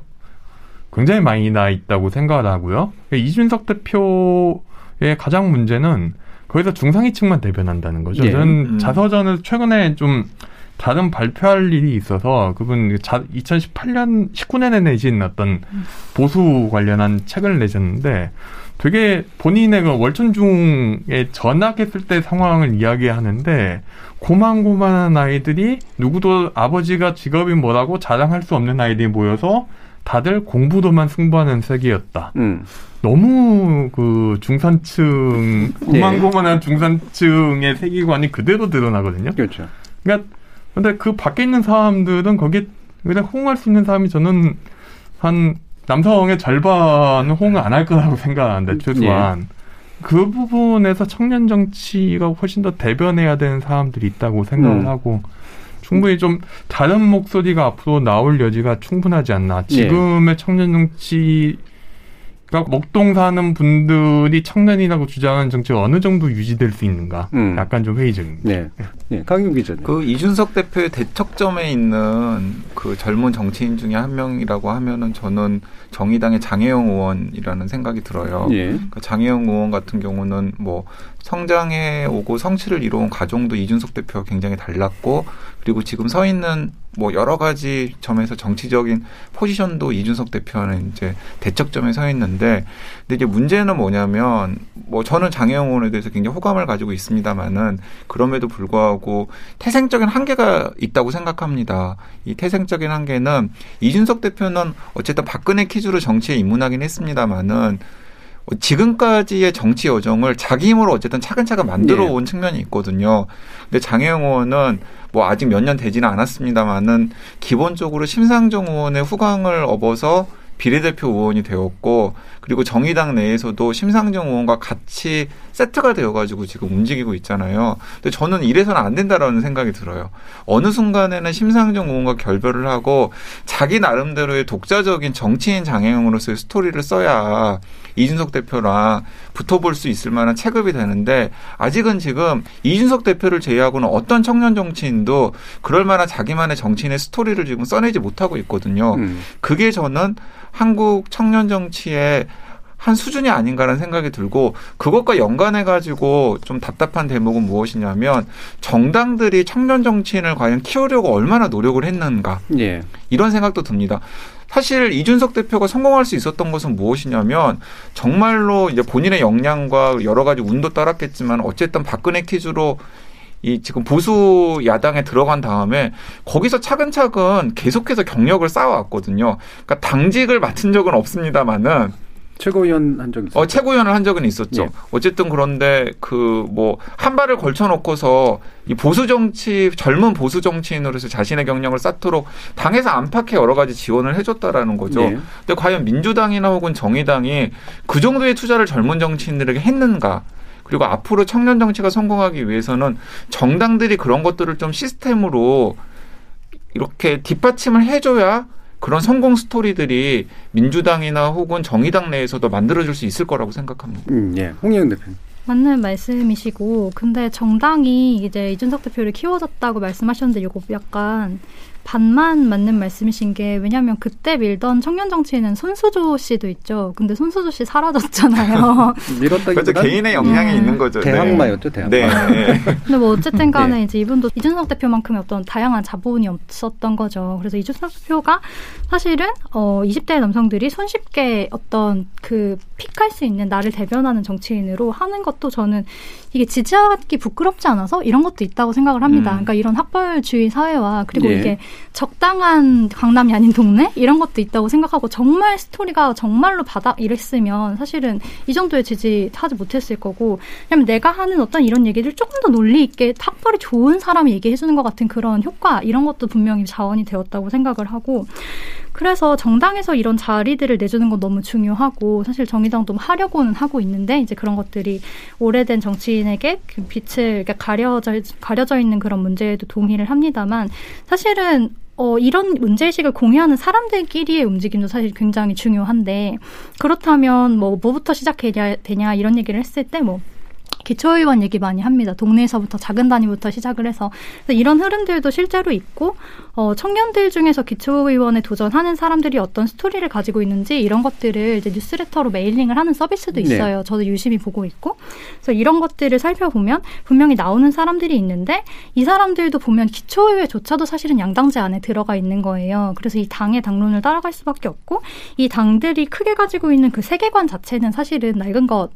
굉장히 많이 나 있다고 생각을 하고요. 그러니까 이준석 대표의 가장 문제는 거기서 중상위층만 대변한다는 거죠. 예. 저는 음. 자서전을 최근에 좀 다른 발표할 일이 있어서 그분 자, 2018년 19년에 내신 어떤 보수 관련한 책을 내셨는데 되게 본인의 그 월천중에 전학했을 때 상황을 이야기하는데 고만고만한 아이들이 누구도 아버지가 직업이 뭐라고 자랑할 수 없는 아이들이 모여서 다들 공부도만 승부하는 세계였다. 음. 너무 그 중산층 고만고만한 네. 중산층의 세계관이 그대로 드러나거든요. 그렇죠. 그러니까 근데 그 밖에 있는 사람들은 거기에 그냥 호응할 수 있는 사람이 저는 한 남성의 절반은 호응을 안 할 거라고 생각하는데 최소한 예. 그 부분에서 청년 정치가 훨씬 더 대변해야 되는 사람들이 있다고 생각을 음. 하고 충분히 좀 다른 목소리가 앞으로 나올 여지가 충분하지 않나. 예. 지금의 예. 청년 정치 그러니까 목동 사는 분들이 청년이라고 주장하는 정치가 어느 정도 유지될 수 있는가? 음. 약간 좀 회의적입니다. 네. 네. 강윤 기자님. 그 이준석 대표의 대척점에 있는 그 젊은 정치인 중에 한 명이라고 하면은 저는 정의당의 장혜영 의원이라는 생각이 들어요. 예. 그 장혜영 의원 같은 경우는 뭐 성장해 오고 성취를 이뤄온 과정도 이준석 대표와 굉장히 달랐고 그리고 지금 서 있는 뭐 여러 가지 점에서 정치적인 포지션도 이준석 대표는 이제 대척점에 서 있는데 근데 이제 문제는 뭐냐면 뭐 저는 장혜영 의원에 대해서 굉장히 호감을 가지고 있습니다만은 그럼에도 불구하고 태생적인 한계가 있다고 생각합니다. 이 태생적인 한계는 이준석 대표는 어쨌든 박근혜 퀴즈로 정치에 입문하긴 했습니다만은 지금까지의 정치 여정을 자기 힘으로 어쨌든 차근차근 만들어 온 네. 측면이 있거든요. 근데 장혜영 의원은 뭐 아직 몇 년 되지는 않았습니다만은 기본적으로 심상정 의원의 후광을 업어서 비례대표 의원이 되었고 그리고 정의당 내에서도 심상정 의원과 같이 세트가 되어가지고 지금 움직이고 있잖아요. 근데 저는 이래서는 안 된다라는 생각이 들어요. 어느 순간에는 심상정 의원과 결별을 하고 자기 나름대로의 독자적인 정치인 장애형으로서의 스토리를 써야 이준석 대표랑 붙어볼 수 있을 만한 체급이 되는데 아직은 지금 이준석 대표를 제외하고는 어떤 청년 정치인도 그럴 만한 자기만의 정치인의 스토리를 지금 써내지 못하고 있거든요. 음. 그게 저는 한국 청년 정치의 한 수준이 아닌가라는 생각이 들고 그것과 연관해 가지고 좀 답답한 대목은 무엇이냐면 정당들이 청년 정치인을 과연 키우려고 얼마나 노력을 했는가 예. 이런 생각도 듭니다. 사실 이준석 대표가 성공할 수 있었던 것은 무엇이냐면 정말로 이제 본인의 역량과 여러 가지 운도 따랐겠지만 어쨌든 박근혜 퀴즈로 이 지금 보수 야당에 들어간 다음에 거기서 차근차근 계속해서 경력을 쌓아왔거든요. 그러니까 당직을 맡은 적은 없습니다만은 최고위원 한 적이 있었죠. 어, 최고위원을 한 적은 있었죠. 예. 어쨌든 그런데 그 뭐 한 발을 걸쳐 놓고서 이 보수 정치 젊은 보수 정치인으로서 자신의 경력을 쌓도록 당에서 안팎의 여러 가지 지원을 해줬다라는 거죠. 예. 근데 과연 민주당이나 혹은 정의당이 그 정도의 투자를 젊은 정치인들에게 했는가? 그리고 앞으로 청년 정치가 성공하기 위해서는 정당들이 그런 것들을 좀 시스템으로 이렇게 뒷받침을 해줘야 그런 성공 스토리들이 민주당이나 혹은 정의당 내에서도 만들어질 수 있을 거라고 생각합니다. 음, 예. 홍영 대표님. 맞는 말씀이시고, 근데 정당이 이제 이준석 대표를 키워줬다고 말씀하셨는데, 이거 약간 반만 맞는 말씀이신 게 왜냐하면 그때 밀던 청년 정치인은 손수조 씨도 있죠. 근데 손수조 씨 사라졌잖아요. 밀었다기 그렇죠. 개인의 역량이 네. 있는 거죠. 대항마였죠, 네. 대항마. 네. 근데 뭐 어쨌든 간에 네. 이제 이분도 이준석 대표만큼의 어떤 다양한 자본이 없었던 거죠. 그래서 이준석 대표가 사실은 어 20대 남성들이 손쉽게 어떤 그 픽할 수 있는 나를 대변하는 정치인으로 하는 것도 저는 이게 지지하기 부끄럽지 않아서 이런 것도 있다고 생각을 합니다. 음. 그러니까 이런 학벌주의 사회와 그리고 예. 이게 적당한 강남이 아닌 동네 이런 것도 있다고 생각하고 정말 스토리가 정말로 바닥 이랬으면 사실은 이 정도의 지지 하지 못했을 거고 왜냐면 내가 하는 어떤 이런 얘기를 조금 더 논리 있게 학벌이 좋은 사람이 얘기해 주는 것 같은 그런 효과 이런 것도 분명히 자원이 되었다고 생각을 하고 그래서 정당에서 이런 자리들을 내주는 건 너무 중요하고 사실 정의당도 하려고는 하고 있는데 이제 그런 것들이 오래된 정치인에게 그 빛을 가려져 가려져 있는 그런 문제에도 동의를 합니다만 사실은 어, 이런 문제의식을 공유하는 사람들끼리의 움직임도 사실 굉장히 중요한데, 그렇다면 뭐, 뭐부터 시작해야 되냐, 이런 얘기를 했을 때, 뭐, 기초의원 얘기 많이 합니다. 동네에서부터 작은 단위부터 시작을 해서 이런 흐름들도 실제로 있고 어, 청년들 중에서 기초의원에 도전하는 사람들이 어떤 스토리를 가지고 있는지 이런 것들을 이제 뉴스레터로 메일링을 하는 서비스도 네. 있어요. 네. 저도 유심히 보고 있고 그래서 이런 것들을 살펴보면 분명히 나오는 사람들이 있는데 이 사람들도 보면 기초의회조차도 사실은 양당제 안에 들어가 있는 거예요. 그래서 이 당의 당론을 따라갈 수밖에 없고 이 당들이 크게 가지고 있는 그 세계관 자체는 사실은 낡은 것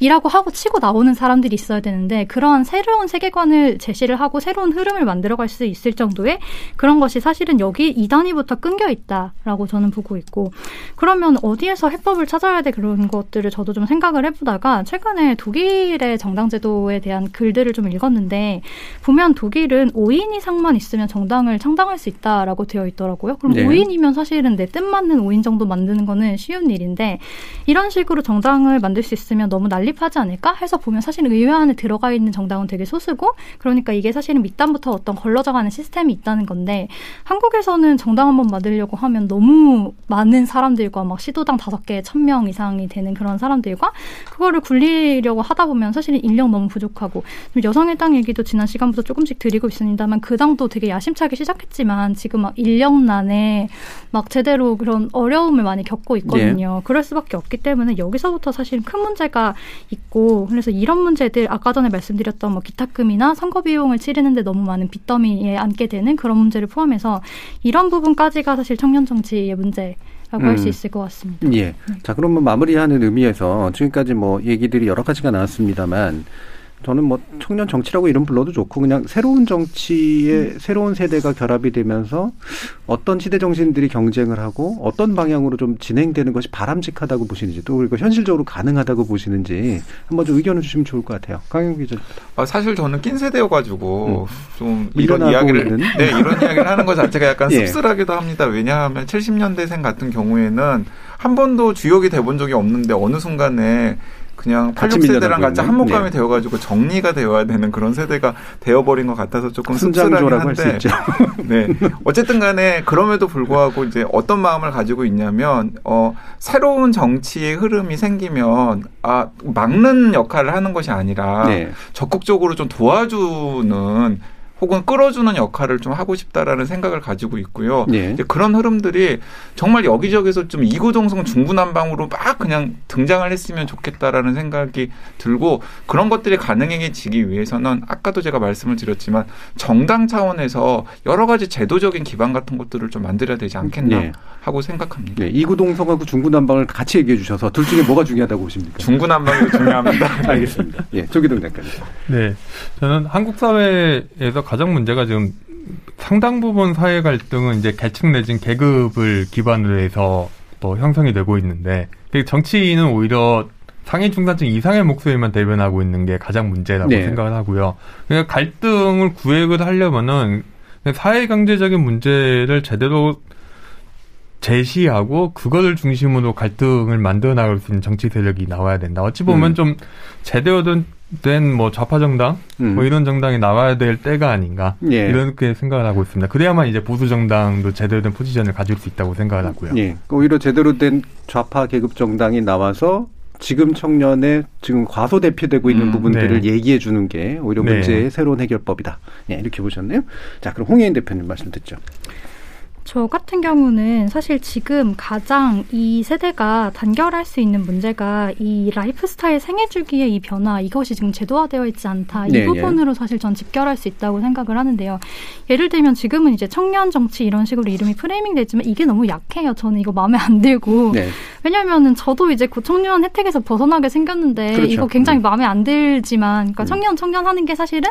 이라고 하고 치고 나오는 사람들이 있어야 되는데 그런 새로운 세계관을 제시를 하고 새로운 흐름을 만들어갈 수 있을 정도의 그런 것이 사실은 여기 이 단위부터 끊겨 있다라고 저는 보고 있고 그러면 어디에서 해법을 찾아야 돼 그런 것들을 저도 좀 생각을 해보다가 최근에 독일의 정당 제도에 대한 글들을 좀 읽었는데 보면 독일은 5인 이상만 있으면 정당을 창당할 수 있다라고 되어 있더라고요. 그럼 네. 5인이면 사실은 내 뜻 맞는 5인 정도 만드는 거는 쉬운 일인데 이런 식으로 정당을 만들 수 있으면 너무 난리 난립하지 않을까 해서 보면 사실 의회 안에 들어가 있는 정당은 되게 소수고 그러니까 이게 사실은 밑단부터 어떤 걸러져가는 시스템이 있다는 건데 한국에서는 정당 한 번 만들려고 하면 너무 많은 사람들과 막 시도당 다섯 개 천 명 이상이 되는 그런 사람들과 그거를 굴리려고 하다 보면 사실은 인력 너무 부족하고 여성의 당 얘기도 지난 시간부터 조금씩 드리고 있습니다만 그 당도 되게 야심차게 시작했지만 지금 막 인력난에 막 제대로 그런 어려움을 많이 겪고 있거든요. 네. 그럴 수밖에 없기 때문에 여기서부터 사실 큰 문제가 있고 그래서 이런 문제들 아까 전에 말씀드렸던 뭐 기타금이나 선거 비용을 치르는데 너무 많은 빚더미에 앉게 되는 그런 문제를 포함해서 이런 부분까지가 사실 청년 정치의 문제. 라고 음. 할수 있을 것 같습니다. 예. 자, 그러면 마무리하는 의미에서 지금까지 뭐 얘기들이 여러 가지가 나왔습니다만 저는 뭐 청년 정치라고 이름 불러도 좋고 그냥 새로운 정치의 음. 새로운 세대가 결합이 되면서 어떤 시대 정신들이 경쟁을 하고 어떤 방향으로 좀 진행되는 것이 바람직하다고 보시는지 또 그리고 현실적으로 가능하다고 보시는지 한번 좀 의견을 주시면 좋을 것 같아요. 강영 기자. 아, 사실 저는 낀 세대여가지고 음. 좀 이런 이야기를 네 이런 이야기를 하는 것 자체가 약간 예. 씁쓸하기도 합니다. 왜냐하면 70년대생 같은 경우에는 한 번도 주역이 돼본 적이 없는데 어느 순간에 그냥 86세대랑 같이 한목감이 네. 되어가지고 정리가 되어야 되는 그런 세대가 되어버린 것 같아서 조금 씁쓸하긴 한데. 네. 어쨌든 간에 그럼에도 불구하고 이제 어떤 마음을 가지고 있냐면, 어, 새로운 정치의 흐름이 생기면, 아, 막는 역할을 하는 것이 아니라 네. 적극적으로 좀 도와주는 혹은 끌어주는 역할을 좀 하고 싶다라는 생각을 가지고 있고요. 네. 이제 그런 흐름들이 정말 여기저기서 좀 이구동성 중구난방으로 막 그냥 등장을 했으면 좋겠다라는 생각이 들고 그런 것들이 가능해지기 위해서는 아까도 제가 말씀을 드렸지만 정당 차원에서 여러 가지 제도적인 기반 같은 것들을 좀 만들어야 되지 않겠나 네. 하고 생각합니다. 네. 이구동성하고 중구난방을 같이 얘기해 주셔서 둘 중에 뭐가 중요하다고 보십니까? 중구난방이 중요합니다. 알겠습니다. 예, 조기동 작가님. 네, 저는 한국 사회에서 가장 문제가 지금 상당 부분 사회 갈등은 이제 계층 내진 계급을 기반으로 해서 또 형성이 되고 있는데 정치인은 오히려 상위 중산층 이상의 목소리만 대변하고 있는 게 가장 문제라고 네. 생각을 하고요. 그러니까 갈등을 구획을 하려면은 사회 경제적인 문제를 제대로 제시하고 그거를 중심으로 갈등을 만들어 나갈 수 있는 정치 세력이 나와야 된다. 어찌 보면 음. 좀 제대로 된 된뭐 좌파 정당 음. 뭐 이런 정당이 나와야 될 때가 아닌가 예. 이렇게 생각을 하고 있습니다. 그래야만 이제 보수 정당도 제대로 된 포지션을 가질 수 있다고 생각을 하고요. 예. 오히려 제대로 된 좌파 계급 정당이 나와서 지금 청년의 지금 과소대표되고 있는 음, 부분들을 네. 얘기해 주는 게 오히려 네. 문제의 새로운 해결법이다. 예, 이렇게 보셨네요. 자, 그럼 홍혜인 대표님 말씀 듣죠. 저 같은 경우는 사실 지금 가장 이 세대가 단결할 수 있는 문제가 이 라이프 스타일 생애 주기의 이 변화 이것이 지금 제도화되어 있지 않다 이 네, 네. 부분으로 네. 사실 전 집결할 수 있다고 생각을 하는데요. 예를 들면 지금은 이제 청년 정치 이런 식으로 이름이 프레이밍 되지만 이게 너무 약해요. 저는 이거 마음에 안 들고 네. 왜냐하면은 저도 이제 그 청년 혜택에서 벗어나게 생겼는데 그렇죠. 이거 굉장히 네. 마음에 안 들지만 그러니까 음. 청년 청년 하는 게 사실은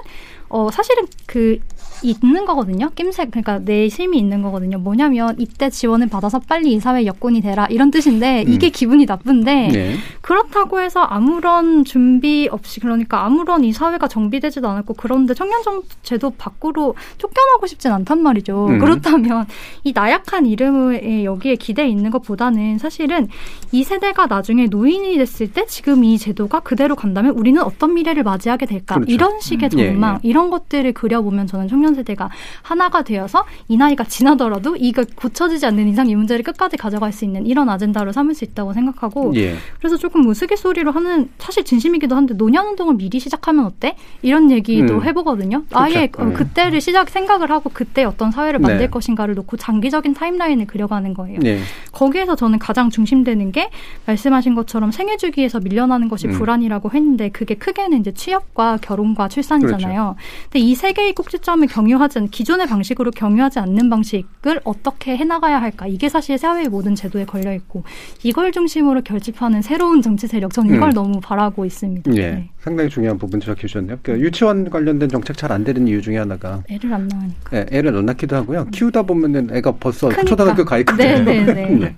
어 사실은 그 있는 거거든요. 낌새 그러니까 내심이 있는 거거든요. 뭐냐면 이때 지원을 받아서 빨리 이 사회 여건이 되라 이런 뜻인데 음. 이게 기분이 나쁜데 네. 그렇다고 해서 아무런 준비 없이 그러니까 아무런 이 사회가 정비되지도 않았고 그런데 청년정 제도 밖으로 쫓겨나고 싶진 않단 말이죠. 음. 그렇다면 이 나약한 이름에 여기에 기대 있는 것보다는 사실은 이 세대가 나중에 노인이 됐을 때 지금 이 제도가 그대로 간다면 우리는 어떤 미래를 맞이하게 될까 그렇죠. 이런 식의 음. 전망 예, 예. 이런 것들을 그려보면 저는 청년 청년 세대가 하나가 되어서 이 나이가 지나더라도 이거 고쳐지지 않는 이상 이 문제를 끝까지 가져갈 수 있는 이런 아젠다로 삼을 수 있다고 생각하고 예. 그래서 조금 우스갯소리로 하는 사실 진심이기도 한데 노년 운동을 미리 시작하면 어때? 이런 얘기도 음. 해보거든요. 그렇죠. 아예 음. 그때를 시작 생각을 하고 그때 어떤 사회를 만들 네. 것인가를 놓고 장기적인 타임라인을 그려가는 거예요. 네. 거기에서 저는 가장 중심되는 게 말씀하신 것처럼 생애 주기에서 밀려나는 것이 음. 불안이라고 했는데 그게 크게는 이제 취업과 결혼과 출산이잖아요. 그렇죠. 근데 이 세 개의 꼭지점을 경유하지 않, 기존의 방식으로 경유하지 않는 방식을 어떻게 해나가야 할까? 이게 사실 사회의 모든 제도에 걸려 있고 이걸 중심으로 결집하는 새로운 정치 세력 저는 이걸 음. 너무 바라고 있습니다. 예. 네. 상당히 중요한 부분 지적해 주셨네요. 그러니까 유치원 관련된 정책 잘 안 되는 이유 중에 하나가 애를 안 낳으니까. 네, 애를 안 낳기도 하고요. 키우다 보면은 애가 벌써 크니까. 초등학교 가 있거든요. 네, 네, 네. 네.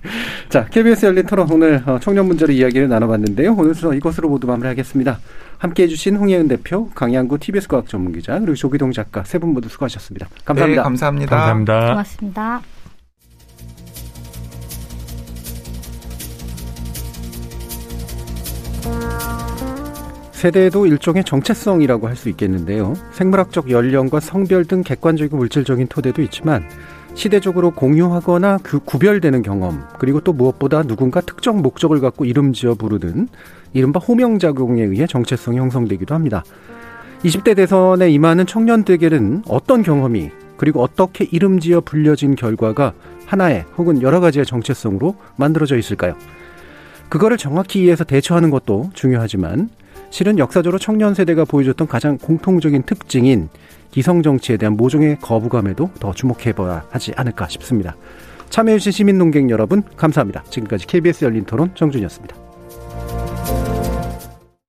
자, KBS 열린 토론 오늘 어, 청년 문제로 이야기를 나눠봤는데요. 오늘 이것으로 모두 마무리하겠습니다. 함께해 주신 홍예은 대표, 강양구 TBS 과학 전문기자 그리고 조기동 작가 세 분 모두 수고하셨습니다. 감사합니다. 네, 감사합니다. 감사합니다. 고맙습니다. 세대도 일종의 정체성이라고 할 수 있겠는데요. 생물학적 연령과 성별 등 객관적이고 물질적인 토대도 있지만 시대적으로 공유하거나 그 구별되는 경험, 그리고 또 무엇보다 누군가 특정 목적을 갖고 이름 지어 부르는 이른바 호명작용에 의해 정체성이 형성되기도 합니다. 20대 대선에 임하는 청년들에게는 어떤 경험이 그리고 어떻게 이름 지어 불려진 결과가 하나의 혹은 여러 가지의 정체성으로 만들어져 있을까요? 그거를 정확히 이해해서 대처하는 것도 중요하지만 실은 역사적으로 청년 세대가 보여줬던 가장 공통적인 특징인 기성 정치에 대한 모종의 거부감에도 더 주목해봐야 하지 않을까 싶습니다. 참여해주신 시민 농객 여러분 감사합니다. 지금까지 KBS 열린 토론 정준이었습니다.